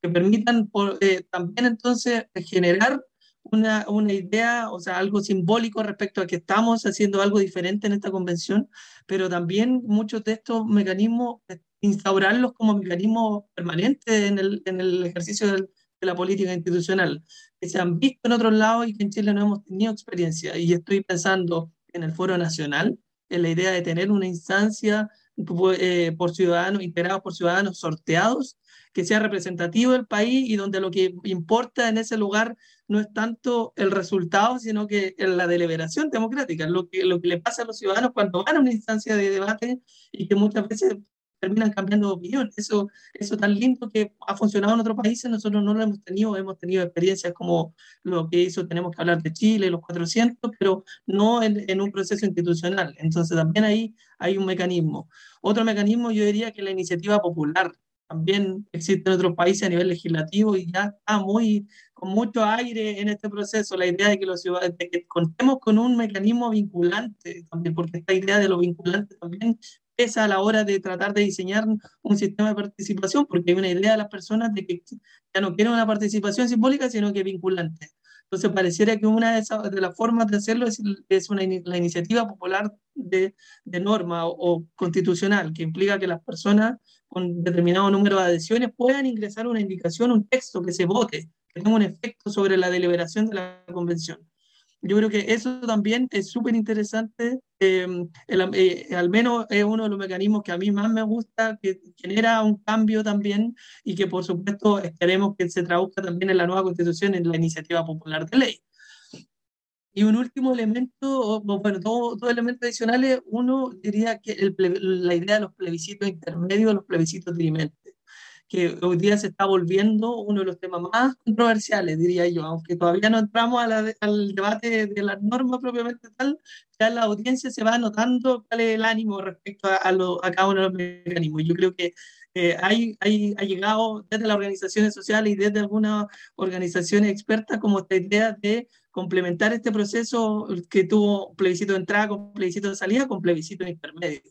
D: que permitan eh, también entonces generar una, una, idea, o sea, algo simbólico respecto a que estamos haciendo algo diferente en esta convención, pero también muchos de estos mecanismos, instaurarlos como mecanismos permanentes en el, en el ejercicio del, de la política institucional, que se han visto en otros lados y que en Chile no hemos tenido experiencia. Y estoy pensando en el Foro Nacional, en la idea de tener una instancia eh, por ciudadanos, integrados por ciudadanos sorteados, que sea representativo del país y donde lo que importa en ese lugar no es tanto el resultado, sino que la deliberación democrática, lo que, lo que le pasa a los ciudadanos cuando van a una instancia de debate y que muchas veces terminan cambiando de opinión. Eso, eso tan lindo que ha funcionado en otros países, nosotros no lo hemos tenido, hemos tenido experiencias como lo que hizo, tenemos que hablar de Chile, los 400, pero no en, en un proceso institucional. Entonces también ahí hay un mecanismo. Otro mecanismo yo diría que la iniciativa popular también existe en otros países a nivel legislativo y ya está muy con mucho aire en este proceso la idea de que los ciudadanos de que contemos con un mecanismo vinculante también porque esta idea de lo vinculante también a la hora de tratar de diseñar un sistema de participación, porque hay una idea de las personas de que ya no quieren una participación simbólica, sino que vinculante. Entonces, pareciera que una de, esas, de las formas de hacerlo es, es una, la iniciativa popular de, de norma o, constitucional, que implica que las personas con determinado número de adhesiones puedan ingresar una indicación, un texto que se vote, que tenga un efecto sobre la deliberación de la convención. Yo creo que eso también es súper interesante. Eh, eh, al menos es uno de los mecanismos que a mí más me gusta, que genera un cambio también y que por supuesto esperemos que se traduzca también en la nueva constitución, en la iniciativa popular de ley. Y un último elemento, bueno, dos todo elementos adicionales, uno diría que el, la idea de los plebiscitos intermedios, los plebiscitos dirimentes que hoy día se está volviendo uno de los temas más controversiales, diría yo, aunque todavía no entramos al debate de las normas propiamente tal, ya la audiencia se va notando cuál es el ánimo respecto a, a, cada uno de los mecanismos. Yo creo que eh, hay, hay, ha llegado desde las organizaciones sociales y desde algunas organizaciones expertas como esta idea de complementar este proceso que tuvo plebiscito de entrada con plebiscito de salida con plebiscito intermedio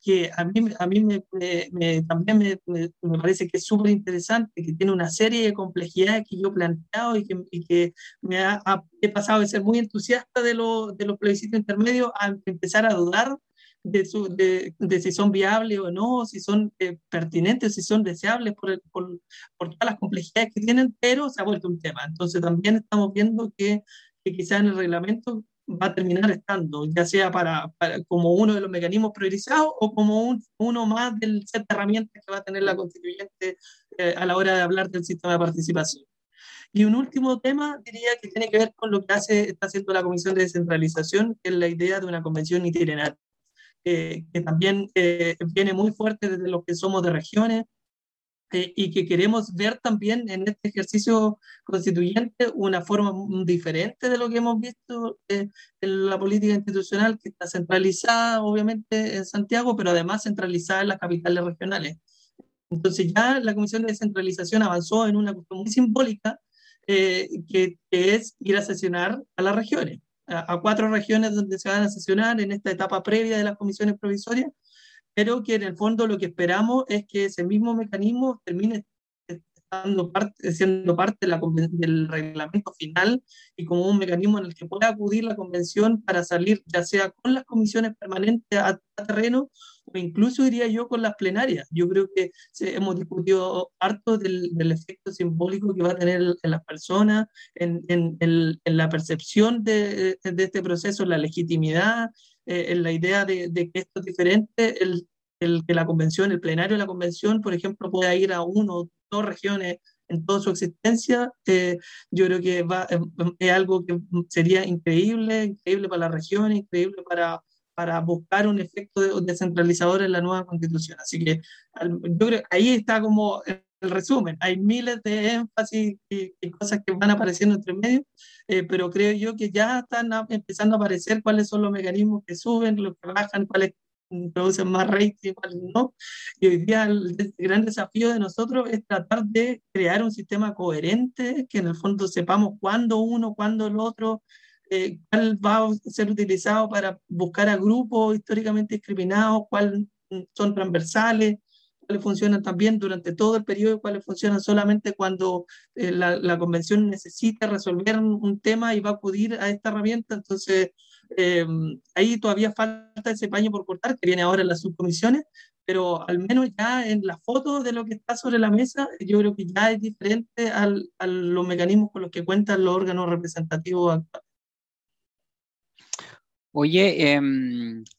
D: que a mí, a mí me, me, también me, me, parece que es súper interesante, que tiene una serie de complejidades que yo he planteado y que, y que me ha, he pasado de ser muy entusiasta de, lo, de los plebiscitos intermedios a empezar a dudar de, su, de, de, si son viables o no, si son eh, pertinentes, si son deseables por, por, por, todas las complejidades que tienen, pero se ha vuelto un tema. Entonces también estamos viendo que, que quizás en el reglamento va a terminar estando, ya sea para, como uno de los mecanismos priorizados o como un, uno más del set de herramientas que va a tener la constituyente eh, a la hora de hablar del sistema de participación. Y un último tema diría que tiene que ver con lo que hace, está haciendo la Comisión de Descentralización, que es la idea de una convención itinerante, que también eh, viene muy fuerte desde los que somos de regiones, eh, y que queremos ver también en este ejercicio constituyente una forma diferente de lo que hemos visto eh, en la política institucional, que está centralizada obviamente en Santiago, pero además centralizada en las capitales regionales. Entonces ya la Comisión de Descentralización avanzó en una cuestión muy simbólica, eh, que, que, es ir a sesionar a las regiones, a, a cuatro regiones donde se van a sesionar en esta etapa previa de las comisiones provisorias, pero que en el fondo lo que esperamos es que ese mismo mecanismo termine estando parte, siendo parte del reglamento final y como un mecanismo en el que pueda acudir la convención para salir ya sea con las comisiones permanentes a, terreno o incluso diría yo con las plenarias. Yo creo que hemos discutido harto del, del, efecto simbólico que va a tener en las personas, en, en, en, en la percepción de, de, este proceso, la legitimidad, eh, en la idea de, que esto es diferente, el, que la convención, el plenario de la convención, por ejemplo, pueda ir a uno o dos regiones en toda su existencia, eh, yo creo que va, eh, es algo que sería increíble, increíble para la región, increíble para, para buscar un efecto descentralizador en la nueva constitución. Así que yo creo ahí está como el resumen. Hay miles de énfasis y, cosas que van apareciendo entre medio, eh, pero creo yo que ya están empezando a aparecer cuáles son los mecanismos que suben, los que bajan, cuáles producen más rating, cuáles no. Y hoy día el, gran desafío de nosotros es tratar de crear un sistema coherente, que en el fondo sepamos cuándo uno, cuándo el otro, eh, cuál va a ser utilizado para buscar a grupos históricamente discriminados, cuáles son transversales, cuáles funcionan también durante todo el periodo cuáles funcionan solamente cuando eh, la, convención necesita resolver un, tema y va a acudir a esta herramienta. Entonces, eh, ahí todavía falta ese paño por cortar, que viene ahora en las subcomisiones, pero al menos ya en la foto de lo que está sobre la mesa, yo creo que ya es diferente a los mecanismos con los que cuentan los órganos representativos actuales.
E: Oye, eh,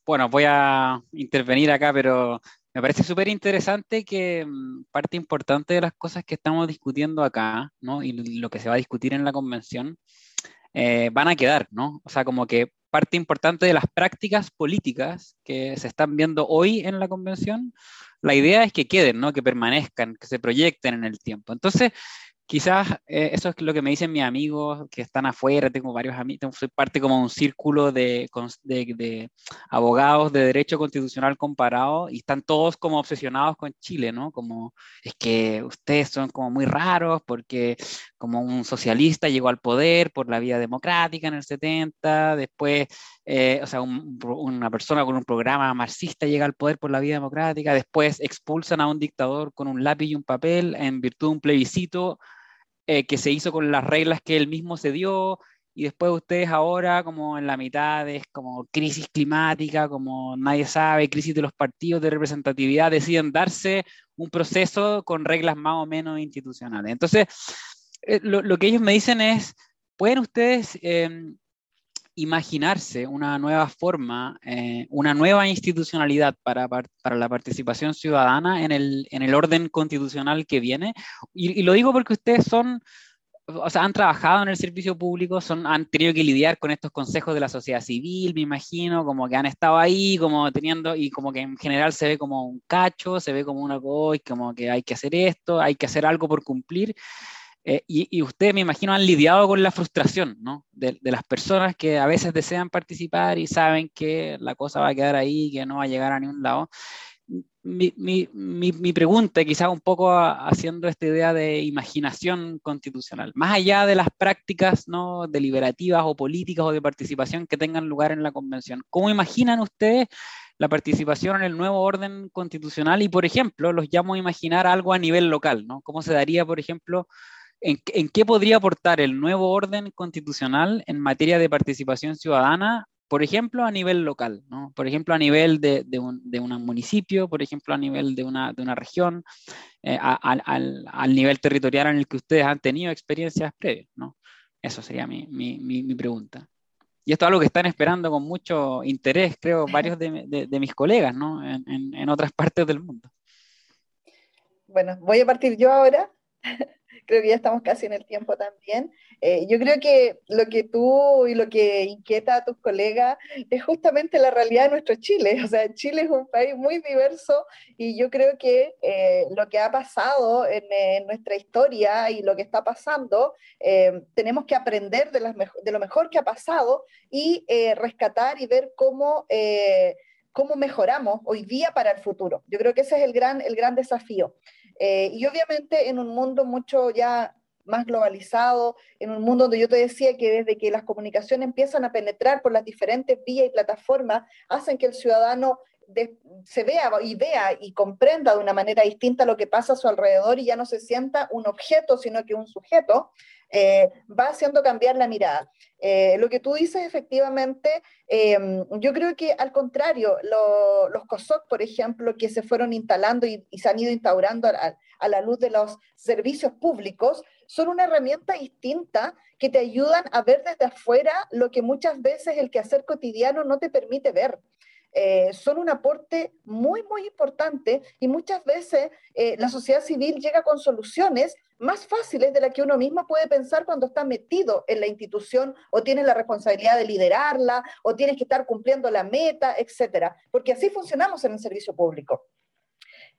E: bueno, voy a intervenir acá, pero me parece súper interesante que mm, parte importante de las cosas que estamos discutiendo acá, ¿no? Y lo que se va a discutir en la convención, eh, van a quedar, ¿no? O sea, como que parte importante de las prácticas políticas que se están viendo hoy en la convención, la idea es que queden, ¿no? Que permanezcan, que se proyecten en el tiempo. Entonces, quizás eh, eso es lo que me dicen mis amigos que están afuera, tengo varios amigos, soy parte como de un círculo de, abogados de derecho constitucional comparado y están todos como obsesionados con Chile, ¿no? Como es que ustedes son como muy raros porque como un socialista llegó al poder por la vía democrática en el 70, después, eh, o sea, un, una persona con un programa marxista llega al poder por la vía democrática, después expulsan a un dictador con un lápiz y un papel en virtud de un plebiscito eh, que se hizo con las reglas que él mismo se dio, y después ustedes ahora como en la mitad es como crisis climática, como nadie sabe, crisis de los partidos de representatividad, deciden darse un proceso con reglas más o menos institucionales. Entonces, eh, lo, lo, que ellos me dicen es, ¿pueden ustedes eh, imaginarse una nueva forma, eh, una nueva institucionalidad para, para, la participación ciudadana en el, en el orden constitucional que viene. Y, lo digo porque ustedes son, o sea, han trabajado en el servicio público, son, han tenido que lidiar con estos consejos de la sociedad civil, me imagino, como que han estado ahí, como teniendo, y como que en general se ve como un cacho, se ve como una cosa, como que hay que hacer esto, hay que hacer algo por cumplir. Eh, y, ustedes, me imagino, han lidiado con la frustración ¿no? de, las personas que a veces desean participar y saben que la cosa va a quedar ahí, que no va a llegar a ningún lado. Mi, mi, mi, pregunta, quizás un poco haciendo esta idea de imaginación constitucional, más allá de las prácticas ¿no? deliberativas o políticas o de participación que tengan lugar en la convención, ¿cómo imaginan ustedes la participación en el nuevo orden constitucional? Y, por ejemplo, los llamo a imaginar algo a nivel local, ¿no? ¿Cómo se daría, por ejemplo, ¿En, qué podría aportar el nuevo orden constitucional en materia de participación ciudadana, por ejemplo, a nivel local, ¿no? por ejemplo, a nivel de, un, municipio, por ejemplo, a nivel de una, región, eh, al, nivel territorial en el que ustedes han tenido experiencias previas? ¿no? Eso sería mi, pregunta. Y esto es algo que están esperando con mucho interés, creo, varios de, mis colegas ¿no? en, en otras partes del mundo.
C: Bueno, voy a partir yo ahora creo que ya estamos casi en el tiempo también. Eh, yo creo que lo que tú y lo que inquieta a tus colegas es justamente la realidad de nuestro Chile. O sea, Chile es un país muy diverso y yo creo que eh, lo que ha pasado en, nuestra historia y lo que está pasando, eh, tenemos que aprender de, las de, lo mejor que ha pasado y rescatar y ver cómo cómo mejoramos hoy día para el futuro. Yo creo que ese es el gran, el gran desafío. Eh, y obviamente en un mundo mucho ya más globalizado, en un mundo donde yo te decía que desde que las comunicaciones empiezan a penetrar por las diferentes vías y plataformas, hacen que el ciudadano se vea y vea y comprenda de una manera distinta lo que pasa a su alrededor y ya no se sienta un objeto, sino que un sujeto, eh, va haciendo cambiar la mirada. Eh, lo que tú dices, efectivamente, em, yo creo que al contrario, los COSOC, por ejemplo, que se fueron instalando y, se han ido instaurando a, a, la luz de los servicios públicos, son una herramienta distinta que te ayudan a ver desde afuera lo que muchas veces el quehacer cotidiano no te permite ver. Eh, son un aporte muy, muy importante y muchas veces eh, la sociedad civil llega con soluciones más fáciles de las que uno mismo puede pensar cuando está metido en la institución o tiene la responsabilidad de liderarla o tienes que estar cumpliendo la meta, etcétera, porque así funcionamos en el servicio público.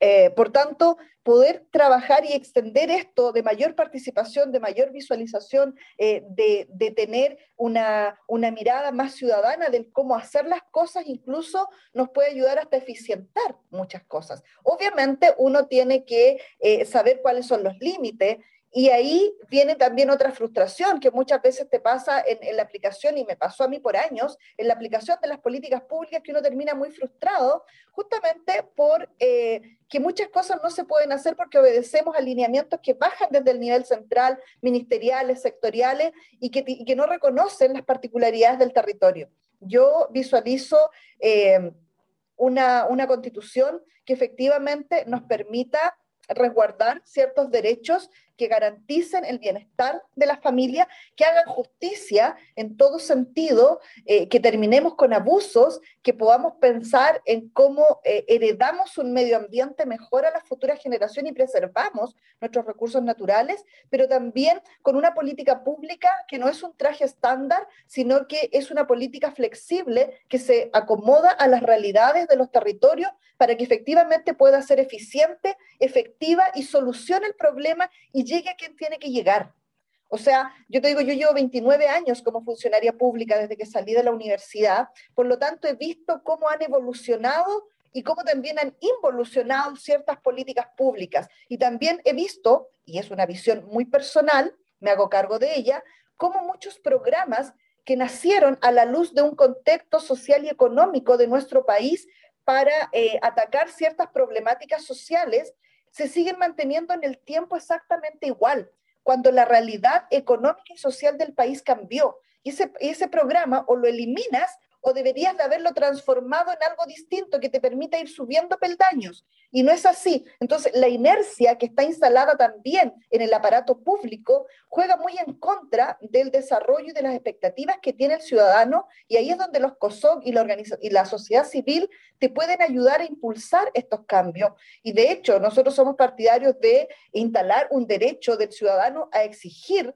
C: Eh, por tanto, poder trabajar y extender esto de mayor participación, de mayor visualización, eh, de, tener una, mirada más ciudadana de cómo hacer las cosas, incluso nos puede ayudar hasta eficientar muchas cosas. Obviamente uno tiene que eh, saber cuáles son los límites y ahí viene también otra frustración que muchas veces te pasa en, la aplicación, y me pasó a mí por años, en la aplicación de las políticas públicas, que uno termina muy frustrado, justamente por eh, que muchas cosas no se pueden hacer porque obedecemos alineamientos que bajan desde el nivel central, ministeriales, sectoriales, y que, que no reconocen las particularidades del territorio. Yo visualizo... Eh, una, una constitución que efectivamente nos permita resguardar ciertos derechos que garanticen el bienestar de la familia, que hagan justicia en todo sentido, eh, que terminemos con abusos, que podamos pensar en cómo eh, heredamos un medio ambiente mejor a las futuras generaciones y preservamos nuestros recursos naturales, pero también con una política pública que no es un traje estándar, sino que es una política flexible que se acomoda a las realidades de los territorios para que efectivamente pueda ser eficiente, efectiva y solucione el problema y llegue a quien tiene que llegar. O sea, yo te digo, yo llevo 29 años como funcionaria pública desde que salí de la universidad, por lo tanto he visto cómo han evolucionado y cómo también han involucionado ciertas políticas públicas. Y también he visto, y es una visión muy personal, me hago cargo de ella, cómo muchos programas que nacieron a la luz de un contexto social y económico de nuestro país para eh, atacar ciertas problemáticas sociales se siguen manteniendo en el tiempo exactamente igual, cuando la realidad económica y social del país cambió. Y ese, ese programa o lo eliminas o deberías de haberlo transformado en algo distinto que te permita ir subiendo peldaños. Y no es así. Entonces, la inercia que está instalada también en el aparato público juega muy en contra del desarrollo y de las expectativas que tiene el ciudadano, y ahí es donde los COSOC y la, y la sociedad civil te pueden ayudar a impulsar estos cambios. Y de hecho, nosotros somos partidarios de instalar un derecho del ciudadano a exigir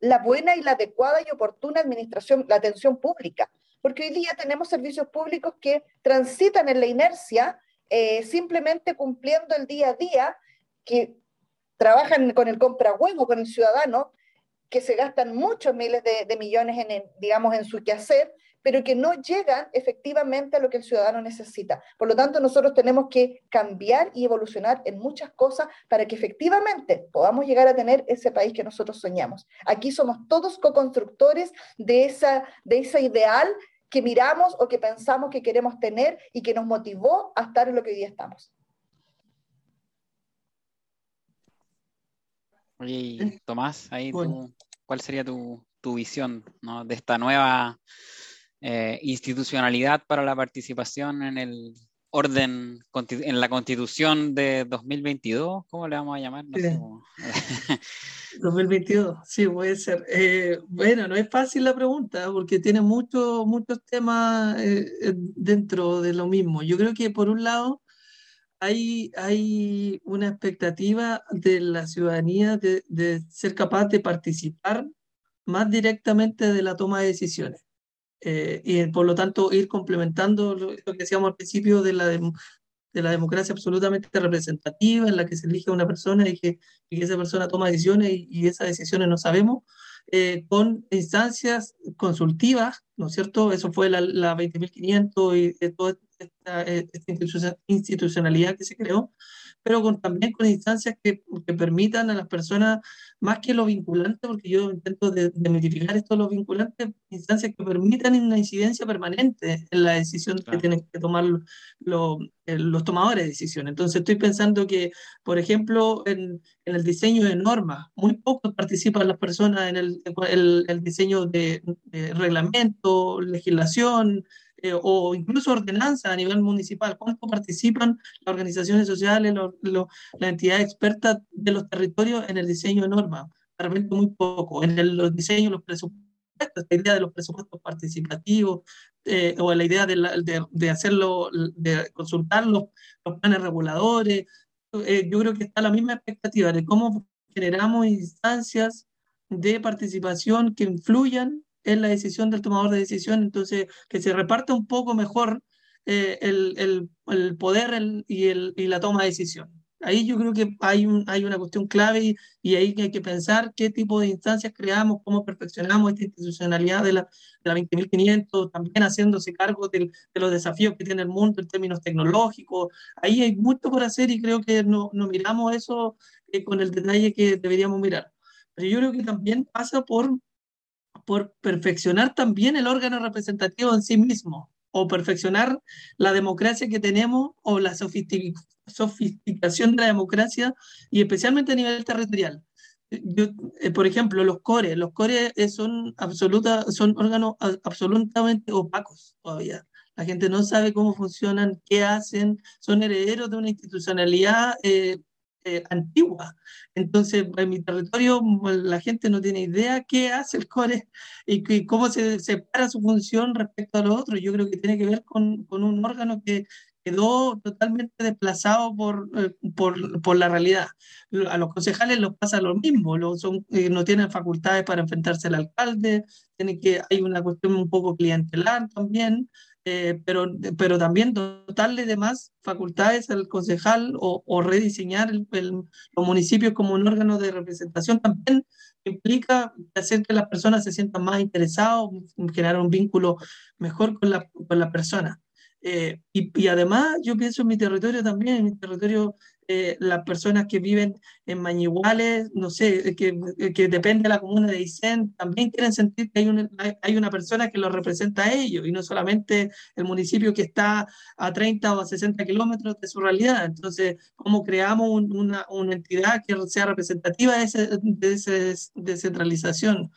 C: la buena y la adecuada y oportuna administración, la atención pública porque hoy día tenemos servicios públicos que transitan en la inercia, eh, simplemente cumpliendo el día a día, que trabajan con el compra huevo, con el ciudadano, que se gastan muchos miles de, millones en, digamos, en su quehacer, pero que no llegan efectivamente a lo que el ciudadano necesita. Por lo tanto, nosotros tenemos que cambiar y evolucionar en muchas cosas para que efectivamente podamos llegar a tener ese país que nosotros soñamos. Aquí somos todos co-constructores de esa, de esa ideal que miramos o que pensamos que queremos tener y que nos motivó a estar en lo que hoy día estamos.
E: Oye, Tomás, ahí ¿cuál sería tu, visión de esta nueva eh, institucionalidad para la participación en el orden, en la constitución de 2022? ¿Cómo le vamos a llamar?
D: 2022, sí, puede ser. Eh, bueno, no es fácil la pregunta porque tiene muchos muchos temas eh, eh, dentro de lo mismo. Yo creo que por un lado hay, hay una expectativa de la ciudadanía de, ser capaz de participar más directamente de la toma de decisiones. Y por lo tanto ir complementando lo, que decíamos al principio de la, de la democracia absolutamente representativa, en la que se elige a una persona y que, y esa persona toma decisiones y, esas decisiones no sabemos, eh, con instancias consultivas, ¿no es cierto? Eso fue la, la 20.500 y eh, toda esta, eh, esta, institucionalidad que se creó, pero con, también con instancias que, que, permitan a las personas, más que lo vinculante, porque yo intento demitificar esto, lo vinculante, instancias que permitan una incidencia permanente en la decisión que tienen que tomar los tomadores de decisión. Entonces estoy pensando que, por ejemplo, en, en el diseño de normas, muy poco participan las personas en el, el, el diseño de, de reglamento, legislación, eh, o incluso ordenanza a nivel municipal? ¿Cuánto participan las organizaciones sociales, las entidades expertas de los territorios en el diseño de normas? Realmente muy poco. En el, los diseños, los presupuestos, esta idea de los presupuestos participativos, eh, o la idea de, hacerlo, de consultar los, los planes reguladores, eh, yo creo que está la misma expectativa de cómo generamos instancias de participación que influyan es la decisión del tomador de decisión, entonces que se reparta un poco mejor eh, el, el, el, poder y, el, y la toma de decisión. Ahí yo creo que hay, un, hay una cuestión clave y, y, ahí hay que pensar qué tipo de instancias creamos, cómo perfeccionamos esta institucionalidad de la, de la 20.500, también haciéndose cargo de los desafíos que tiene el mundo en términos tecnológicos. Ahí hay mucho por hacer y creo que no, no miramos eso eh, con el detalle que deberíamos mirar. Pero yo creo que también pasa por por perfeccionar también el órgano representativo en sí mismo, o perfeccionar la democracia que tenemos, o la sofisticación de la democracia, y especialmente a nivel territorial. Yo, eh, por ejemplo, los CORE, los CORE son, absoluta, son órganos absolutamente opacos todavía. La gente no sabe cómo funcionan, qué hacen, son herederos de una institucionalidad eh, eh, antigua. Entonces, en mi territorio la gente no tiene idea qué hace el core y, cómo se separa su función respecto a lo otro. Yo creo que tiene que ver con, con un órgano que quedó totalmente desplazado por, eh, por, por, la realidad. A los concejales les pasa lo mismo, lo, son, eh, no tienen facultades para enfrentarse al alcalde, tiene que, hay una cuestión un poco clientelar también. Eh, pero, pero también dotarle de más facultades al concejal o, o rediseñar el, los municipios como un órgano de representación también implica hacer que las personas se sientan más interesados, generar un vínculo mejor con la, con la persona. Eh, y, y, además yo pienso en mi territorio también, en mi territorio eh, las personas que viven en Mañiguales, no sé, que, que depende de la comuna de Isen, también quieren sentir que hay una, hay una persona que los representa a ellos y no solamente el municipio que está a 30 o a 60 kilómetros de su realidad. Entonces, ¿cómo creamos una, una, entidad que sea representativa de, ese, de esa descentralización?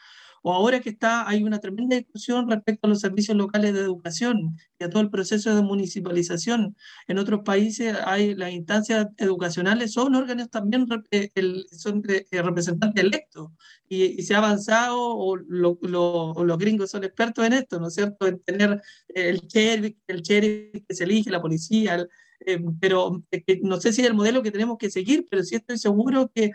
D: O ahora que está, hay una tremenda discusión respecto a los servicios locales de educación y a todo el proceso de municipalización. En otros países hay las instancias educacionales, son órganos también, eh, son eh, representantes electos y, se ha avanzado, o, los gringos son expertos en esto, ¿no es cierto?, en tener el sheriff, el sheriff que se elige, la policía, pero no sé si es el modelo que tenemos que seguir, pero sí estoy seguro que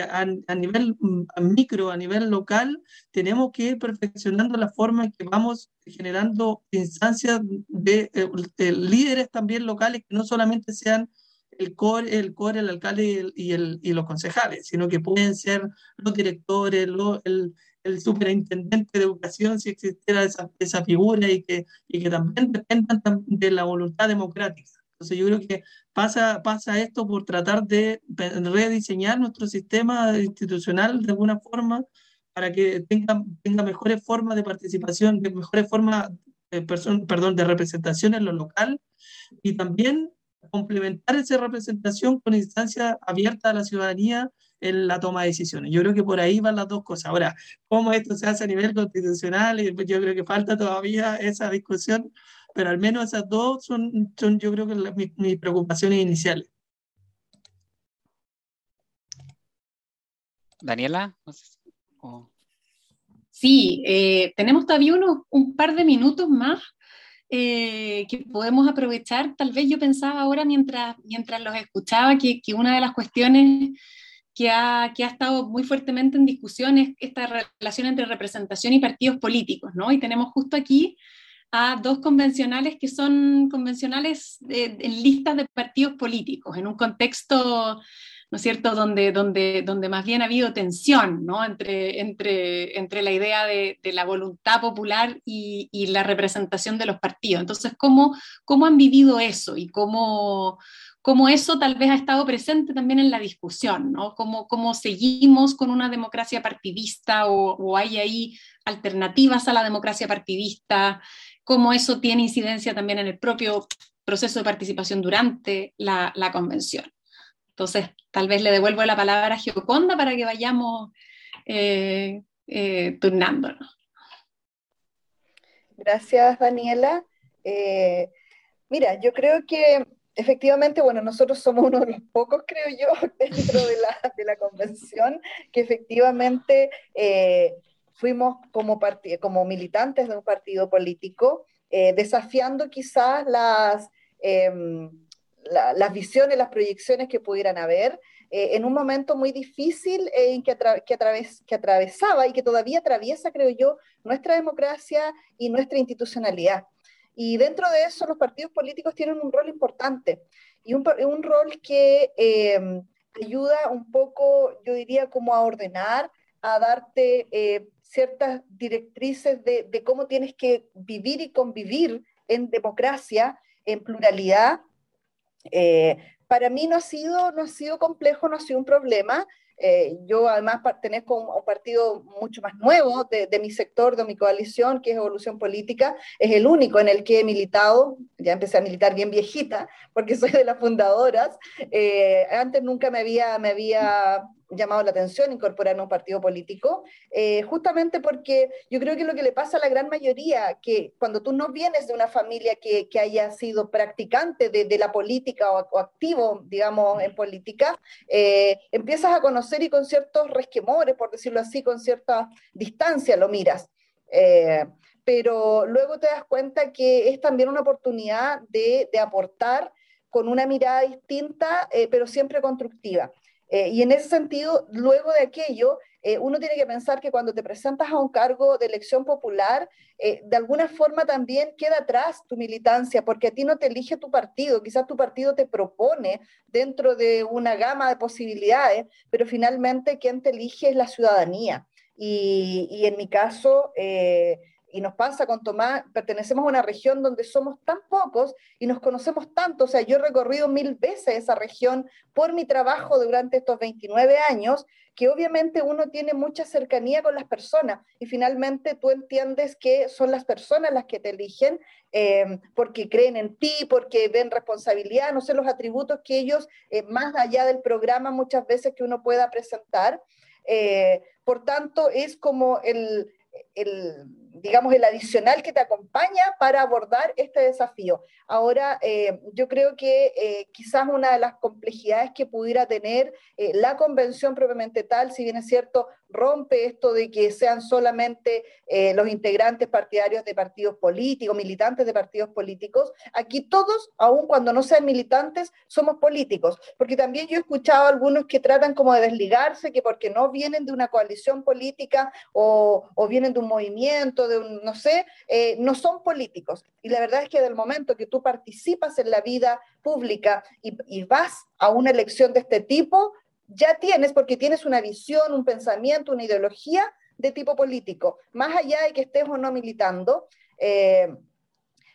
D: a, a, nivel mm, micro, a nivel local, tenemos que ir perfeccionando la forma en que vamos generando instancias de, eh, líderes también locales que no solamente sean el core, el, core, el alcalde y, el, y, los concejales, sino que pueden ser los directores, el, el superintendente de educación, si existiera esa, esa figura, y que, y que también dependan de la voluntad democrática. Entonces yo creo que pasa, pasa esto por tratar de rediseñar nuestro sistema institucional de alguna forma para que tenga, tenga mejores formas de participación, de mejores formas de, perdón, de representación en lo local y también complementar esa representación con instancias abiertas a la ciudadanía en la toma de decisiones. Yo creo que por ahí van las dos cosas. Ahora, cómo esto se hace a nivel constitucional, yo creo que falta todavía esa discusión pero al menos esas dos son, son yo creo que mis, preocupaciones iniciales.
E: Daniela.
B: Sí, eh, tenemos todavía unos, un par de minutos más eh, que podemos aprovechar. Tal vez yo pensaba ahora mientras, mientras los escuchaba que, que una de las cuestiones que ha, que ha, estado muy fuertemente en discusión es esta relación entre representación y partidos políticos, ¿no? Y tenemos justo aquí a dos convencionales que son convencionales en listas de partidos políticos, en un contexto, ¿no es cierto?, donde, donde, donde más bien ha habido tensión ¿no? entre, entre, entre la idea de, de la voluntad popular y, y, la representación de los partidos. Entonces, ¿cómo, cómo han vivido eso y cómo, cómo eso tal vez ha estado presente también en la discusión, ¿no? Cómo, cómo seguimos con una democracia partidista o, o hay ahí alternativas a la democracia partidista, cómo eso tiene incidencia también en el propio proceso de participación durante la, convención. Entonces, tal vez le devuelvo la palabra a Gioconda para que vayamos eh, eh, turnándonos.
C: Gracias, Daniela. Eh, mira, yo creo que efectivamente, bueno, nosotros somos uno de los pocos, creo yo, dentro de la, de la convención, que efectivamente fuimos como, como militantes de un partido político, eh, desafiando quizás las, em, las visiones, las proyecciones que pudieran haber, eh, en un momento muy difícil en que, que, que atravesaba y que todavía atraviesa, creo yo, nuestra democracia y nuestra institucionalidad. Y dentro de eso los partidos políticos tienen un rol importante y un, un rol que em, ayuda un poco, yo diría, como a ordenar, a darte eh, ciertas directrices de, cómo tienes que vivir y convivir en democracia, en pluralidad. Eh, para mí no ha, sido, no ha sido complejo, no ha sido un problema. Eh, yo además pertenezco a un partido mucho más nuevo de, mi sector, de mi coalición, que es Evolución Política. Es el único en el que he militado. Ya empecé a militar bien viejita, porque soy de las fundadoras. Eh, antes nunca me había, me había llamado la atención incorporar un partido político, eh, justamente porque yo creo que lo que le pasa a la gran mayoría, que cuando tú no vienes de una familia que, que haya sido practicante de, de la política o, activo, digamos, en política, eh, empiezas a conocer y con ciertos resquemores, por decirlo así, con cierta distancia lo miras. Eh, pero luego te das cuenta que es también una oportunidad de, de aportar con una mirada distinta, pero siempre constructiva. Eh, y en ese sentido, luego de aquello, eh, uno tiene que pensar que cuando te presentas a un cargo de elección popular, eh, de alguna forma también queda atrás tu militancia, porque a ti no te elige tu partido, quizás tu partido te propone dentro de una gama de posibilidades, pero finalmente quien te elige es la ciudadanía. Y, y en mi caso, y nos pasa con Tomás, pertenecemos a una región donde somos tan pocos y nos conocemos tanto. O sea, yo he recorrido mil veces esa región por mi trabajo durante estos 29 años, que obviamente uno tiene mucha cercanía con las personas y finalmente tú entiendes que son las personas las que te eligen eh, porque creen en ti, porque ven responsabilidad, no sé, los atributos que ellos, eh, más allá del programa muchas veces que uno pueda presentar. Eh, por tanto, es como el, el, digamos, el adicional que te acompaña para abordar este desafío. Ahora, eh, yo creo que eh, quizás una de las complejidades que pudiera tener eh, la convención propiamente tal, si bien es cierto, rompe esto de que sean solamente los integrantes partidarios de partidos políticos, militantes de partidos políticos. Aquí todos, aun cuando no sean militantes, somos políticos, porque también yo he escuchado a algunos que tratan como de desligarse, que porque no vienen de una coalición política o, o vienen de un movimiento, de un, no sé, eh, no son políticos. Y la verdad es que del momento que tú participas en la vida pública y, y vas a una elección de este tipo, ya tienes, porque tienes una visión, un pensamiento, una ideología de tipo político, más allá de que estés o no militando. Eh,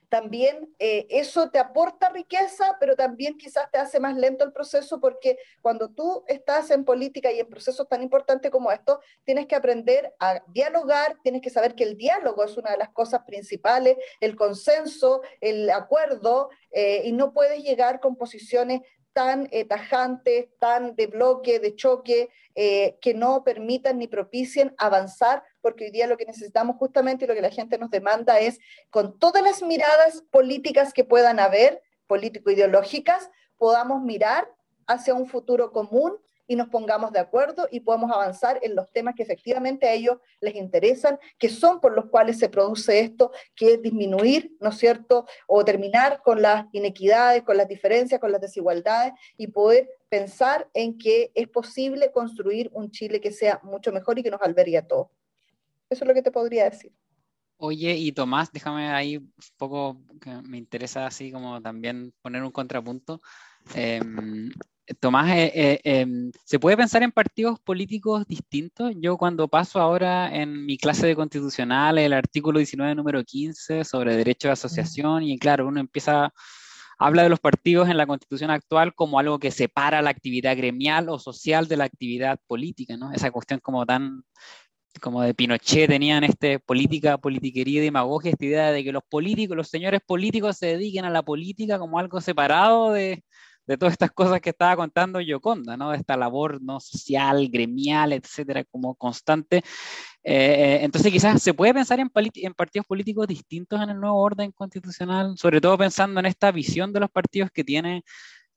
C: también eh, eso te aporta riqueza, pero también quizás te hace más lento el proceso porque cuando tú estás en política y en procesos tan importantes como estos, tienes que aprender a dialogar, tienes que saber que el diálogo es una de las cosas principales, el consenso, el acuerdo, eh, y no puedes llegar con posiciones tan eh, tajantes, tan de bloque, de choque, eh, que no permitan ni propicien avanzar, porque hoy día lo que necesitamos justamente y lo que la gente nos demanda es, con todas las miradas políticas que puedan haber, político-ideológicas, podamos mirar hacia un futuro común y nos pongamos de acuerdo y podamos avanzar en los temas que efectivamente a ellos les interesan, que son por los cuales se produce esto, que es disminuir, ¿no es cierto?, o terminar con las inequidades, con las diferencias, con las desigualdades y poder pensar en que es posible construir un Chile que sea mucho mejor y que nos albergue a todos. Eso es lo que te podría decir.
E: Oye, y Tomás, déjame ahí un poco, que me interesa así como también poner un contrapunto. Em, Tomás, eh, eh, em, ¿se puede pensar en partidos políticos distintos? Yo cuando paso ahora en mi clase de constitucional el artículo 19, número 15, sobre derecho de asociación, y claro, uno empieza, habla de los partidos en la constitución actual como algo que separa la actividad gremial o social de la actividad política, ¿no? Esa cuestión como tan como de Pinochet tenían este política, politiquería demagogia, esta idea de que los políticos, los señores políticos se dediquen a la política como algo separado de, de todas estas cosas que estaba contando Yoconda, ¿no? Esta labor ¿no? social, gremial, etcétera, como constante. Eh, entonces, quizás se puede pensar en, en, partidos políticos distintos en el nuevo orden constitucional, sobre todo pensando en esta visión de los partidos que tiene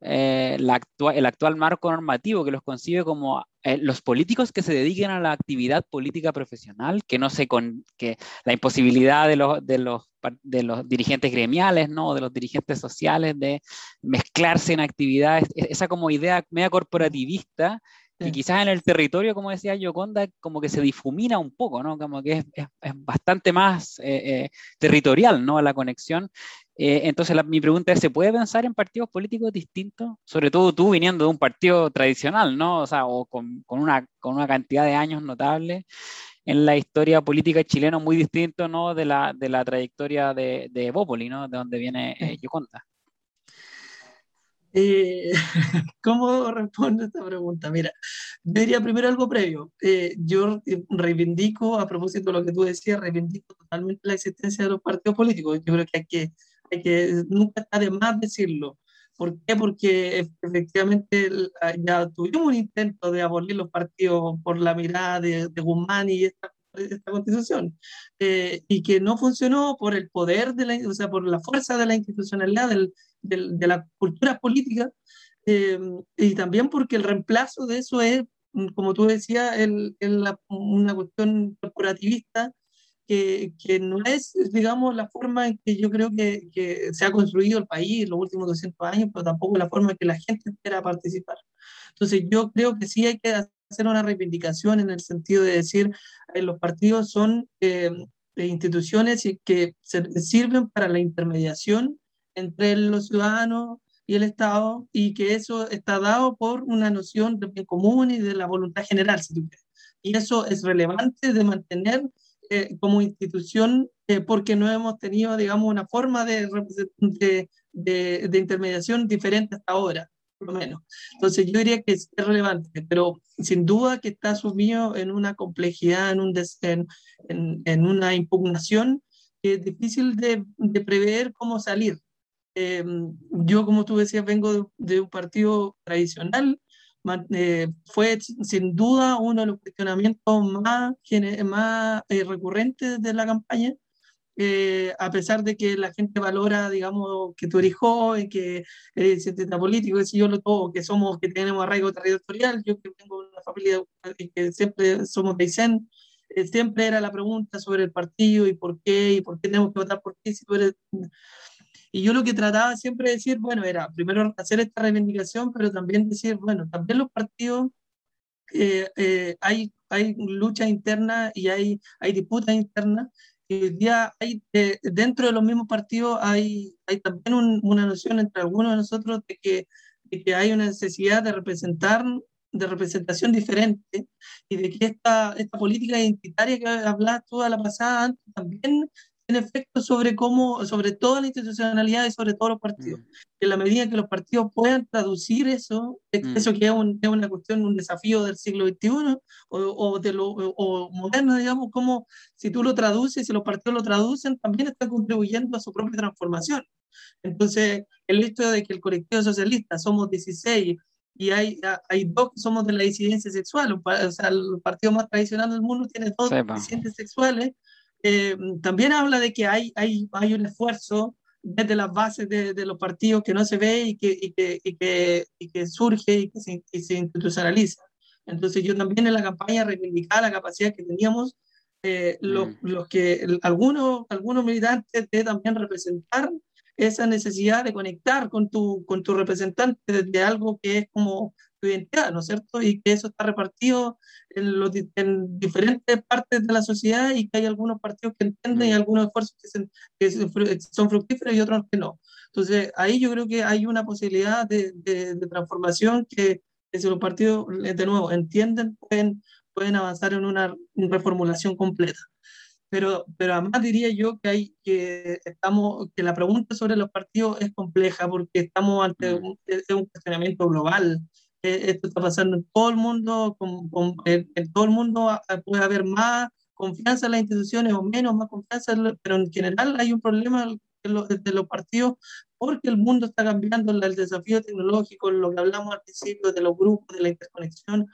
E: eh, el actual marco normativo, que los concibe como eh, los políticos que se dediquen a la actividad política profesional, que no se con que la imposibilidad de los, de los, de los dirigentes gremiales, ¿no? de los dirigentes sociales, de mezclarse en actividades, e-, esa como idea media corporativista y quizás en el territorio, como decía Yoconda, como que se difumina un poco, ¿no? Como que es, es, es bastante más eh, eh, territorial, ¿no? La conexión. Eh, entonces, mi pregunta es, ¿se puede pensar en partidos políticos distintos? Sobre todo tú viniendo de un partido tradicional, ¿no? O sea, o con, con, una, con una cantidad de años notable en la historia política chilena muy distinto, ¿no? De la, de la trayectoria de, de Bópoli, ¿no? De donde viene Yoconda.
D: Eh, ¿Cómo respondo a esta pregunta? Mira, diría primero algo previo. Eh, yo reivindico, a propósito de lo que tú decías, reivindico totalmente la existencia de los partidos políticos. Yo creo que hay que, hay que nunca está de más decirlo. ¿Por qué? Porque efectivamente ah, ya tuvimos un intento de abolir los partidos por la mirada de, de Guzmán y esta, esta constitución, eh, y que no funcionó por el poder, de la, o sea, por la fuerza de la institucionalidad del, de, la cultura política, eh, y también porque el reemplazo de eso es, mm, como tú decías, el, una cuestión corporativista que, que, no es, digamos, la forma en que yo creo que, que, se ha construido el país en los últimos 200 años, pero tampoco la forma en que la gente quiera participar. Entonces, yo creo que sí hay que hacer una reivindicación en el sentido de decir, eh, los partidos son eh, instituciones que sirven para la intermediación entre los ciudadanos y el Estado y que eso está dado por una noción de bien común y de la voluntad general, si. Y eso es relevante de mantener eh, como institución eh, porque no hemos tenido, digamos, una forma de, de, de, intermediación diferente hasta ahora, por lo menos. Entonces yo diría que es relevante, pero sin duda que está sumido en una complejidad, en, un en, en, en una impugnación que es difícil de, de prever cómo salir. Em, yo, como tú decías, vengo de, un partido tradicional, eh, fue sin duda uno de los cuestionamientos más, más eh, recurrentes de la campaña, eh, a pesar de que la gente valora, digamos, que tú eres joven, que eres cientista político, que, si yo lo todo, que somos, que tenemos arraigo territorial, yo que tengo una familia que siempre somos de Isen, siempre era la pregunta sobre el partido y por qué, y por qué tenemos que votar por qué, si tú eres y yo lo que trataba siempre de decir, bueno, era primero hacer esta reivindicación, pero también decir, bueno, también los partidos, eh, eh, hay, hay lucha interna y hay, hay disputas internas. Y hoy día hay, eh, dentro de los mismos partidos hay, hay también una noción entre algunos de nosotros de que, de que hay una necesidad de representar de representación diferente y de que esta, esta política identitaria que hablas toda la pasada también tiene efecto sobre cómo, sobre toda la institucionalidad y sobre todos los partidos. Mm. En la medida que los partidos puedan traducir eso, mm. eso que es, una cuestión, un desafío del siglo XXI o, o, de lo, o moderno, digamos, como si tú lo traduces, si los partidos lo traducen, también están contribuyendo a su propia transformación. Entonces, el hecho de que el colectivo socialista somos 16 y hay, hay dos que somos de la disidencia sexual, o sea, el partido más tradicional del mundo tiene dos disidentes sexuales, eh, también habla de que hay, hay, hay un esfuerzo desde las bases de, de, los partidos que no se ve y que, y que, y que, y que surge y que se, se, institucionaliza. Entonces yo también en la campaña reivindicaba la capacidad que teníamos eh, los, mm. los, que algunos, algunos militantes de también representar esa necesidad de conectar con tu, con tu representante de algo que es como tu identidad, ¿no es cierto? Y que eso está repartido en, los, en diferentes partes de la sociedad y que hay algunos partidos que entienden y mm. algunos esfuerzos que, son fructíferos y otros que no. Entonces, ahí yo creo que hay una posibilidad de, de, transformación que, si los partidos, de nuevo, entienden, pueden, pueden avanzar en una reformulación completa. Pero, pero además diría yo que hay que estamos que la pregunta sobre los partidos es compleja porque estamos ante mm. un, un cuestionamiento global esto está pasando en todo el mundo, en, todo el mundo puede haber más confianza en las instituciones o menos, más confianza, pero en general hay un problema de los, partidos porque el mundo está cambiando, el desafío tecnológico, lo que hablamos al principio de los grupos, de la interconexión,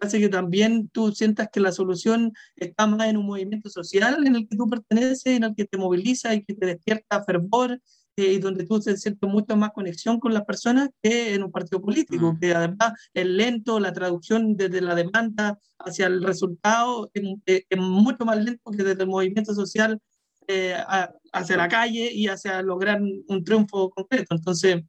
D: hace que también tú sientas que la solución está más en un movimiento social en el que tú perteneces, en el que te moviliza y que te despierta fervor y donde tú te sientes mucho más conexión con las personas que en un partido político, mm. que además es lento, la traducción desde la demanda hacia el resultado es, mucho más lento que desde el movimiento social eh, hacia la calle y hacia lograr un triunfo concreto. Entonces,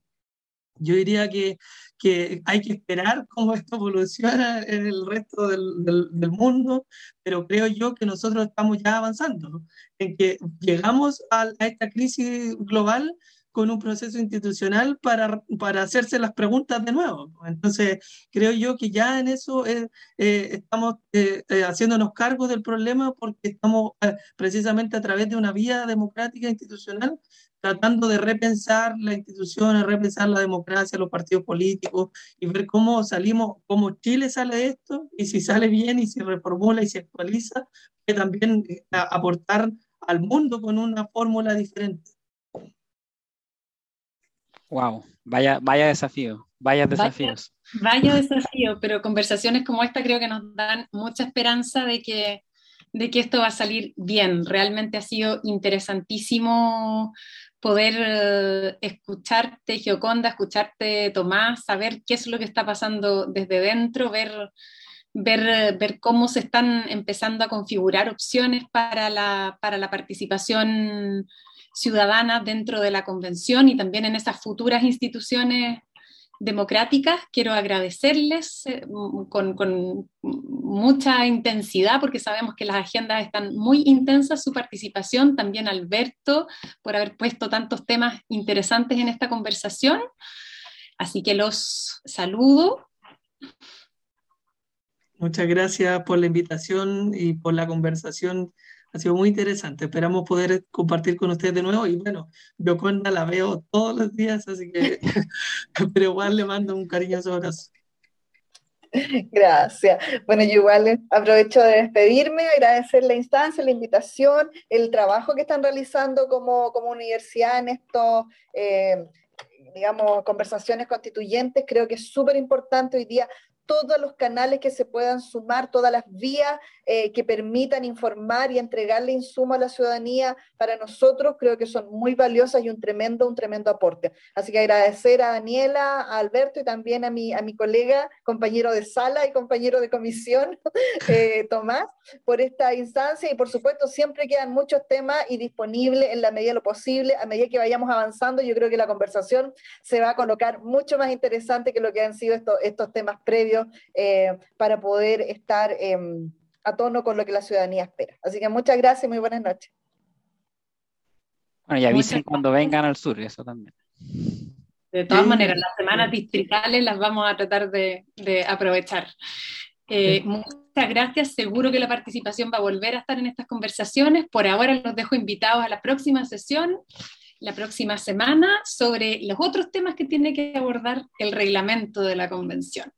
D: yo diría que, que, hay que esperar cómo esto evoluciona en el resto del, del, mundo, pero creo yo que nosotros estamos ya avanzando, en que llegamos a, a, esta crisis global con un proceso institucional para, para hacerse las preguntas de nuevo. Entonces, creo yo que ya en eso eh, eh, estamos eh, haciéndonos cargo del problema porque estamos precisamente a través de una vía democrática institucional tratando de repensar las instituciones, repensar la democracia, los partidos políticos y ver cómo salimos, cómo Chile sale de esto y si sale bien y si reformula y se actualiza, que también eh, aportar al mundo con una fórmula diferente.
E: Wow, vaya, vaya desafío, vaya desafíos.
B: Vaya, vaya desafío, pero conversaciones como esta creo que nos dan mucha esperanza de que de que esto va a salir bien. Realmente ha sido interesantísimo poder eh, escucharte, Gioconda, escucharte, Tomás, saber qué es lo que está pasando desde dentro, ver, ver, ver cómo se están empezando a configurar opciones para la, para la participación ciudadana dentro de la convención y también en esas futuras instituciones democráticas. Quiero agradecerles eh, con, con, mucha intensidad porque sabemos que las agendas están muy intensas, su participación, también Alberto por haber puesto tantos temas interesantes en esta conversación. Así que los saludo.
D: Muchas gracias por la invitación y por la conversación ha sido muy interesante. Esperamos poder compartir con ustedes de nuevo. Y bueno, yo cuando la veo todos los días, así que, pero igual le mando un cariñoso abrazo.
C: Gracias. Bueno, yo igual aprovecho de despedirme, agradecer la instancia, la invitación, el trabajo que están realizando como, como universidad en estos, eh, digamos, conversaciones constituyentes. Creo que es súper importante hoy día todos los canales que se puedan sumar, todas las vías eh, que permitan informar y entregarle insumo a la ciudadanía, para nosotros creo que son muy valiosas y un tremendo, un tremendo aporte. Así que agradecer a Daniela, a Alberto y también a mi, a mi colega, compañero de sala y compañero de comisión, eh, Tomás, por esta instancia. Y por supuesto siempre quedan muchos temas y disponibles en la medida de lo posible, a medida que vayamos avanzando, yo creo que la conversación se va a colocar mucho más interesante que lo que han sido estos, estos temas previos eh, para poder estar em, a tono con lo que la ciudadanía espera. Así que muchas gracias y muy buenas noches.
E: Bueno, y avisen cuando vengan al sur, eso también.
B: De todas maneras, las semanas distritales las vamos a tratar de, aprovechar. Eh, muchas gracias, seguro que la participación va a volver a estar en estas conversaciones. Por ahora los dejo invitados a la próxima sesión, la próxima semana, sobre los otros temas que tiene que abordar el reglamento de la convención.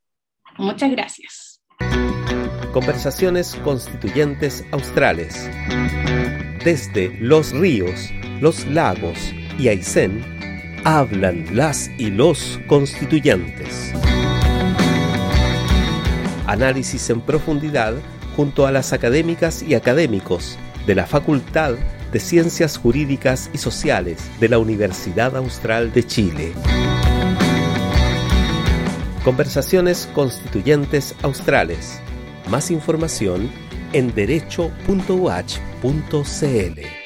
B: Muchas gracias.
A: Conversaciones Constituyentes Australes. Desde los ríos, los lagos y Aysén, hablan las y los constituyentes. Análisis en profundidad junto a las académicas y académicos de la Facultad de Ciencias Jurídicas y Sociales de la Universidad Austral de Chile. Conversaciones Constituyentes Australes. Más información en derecho.uach.cl.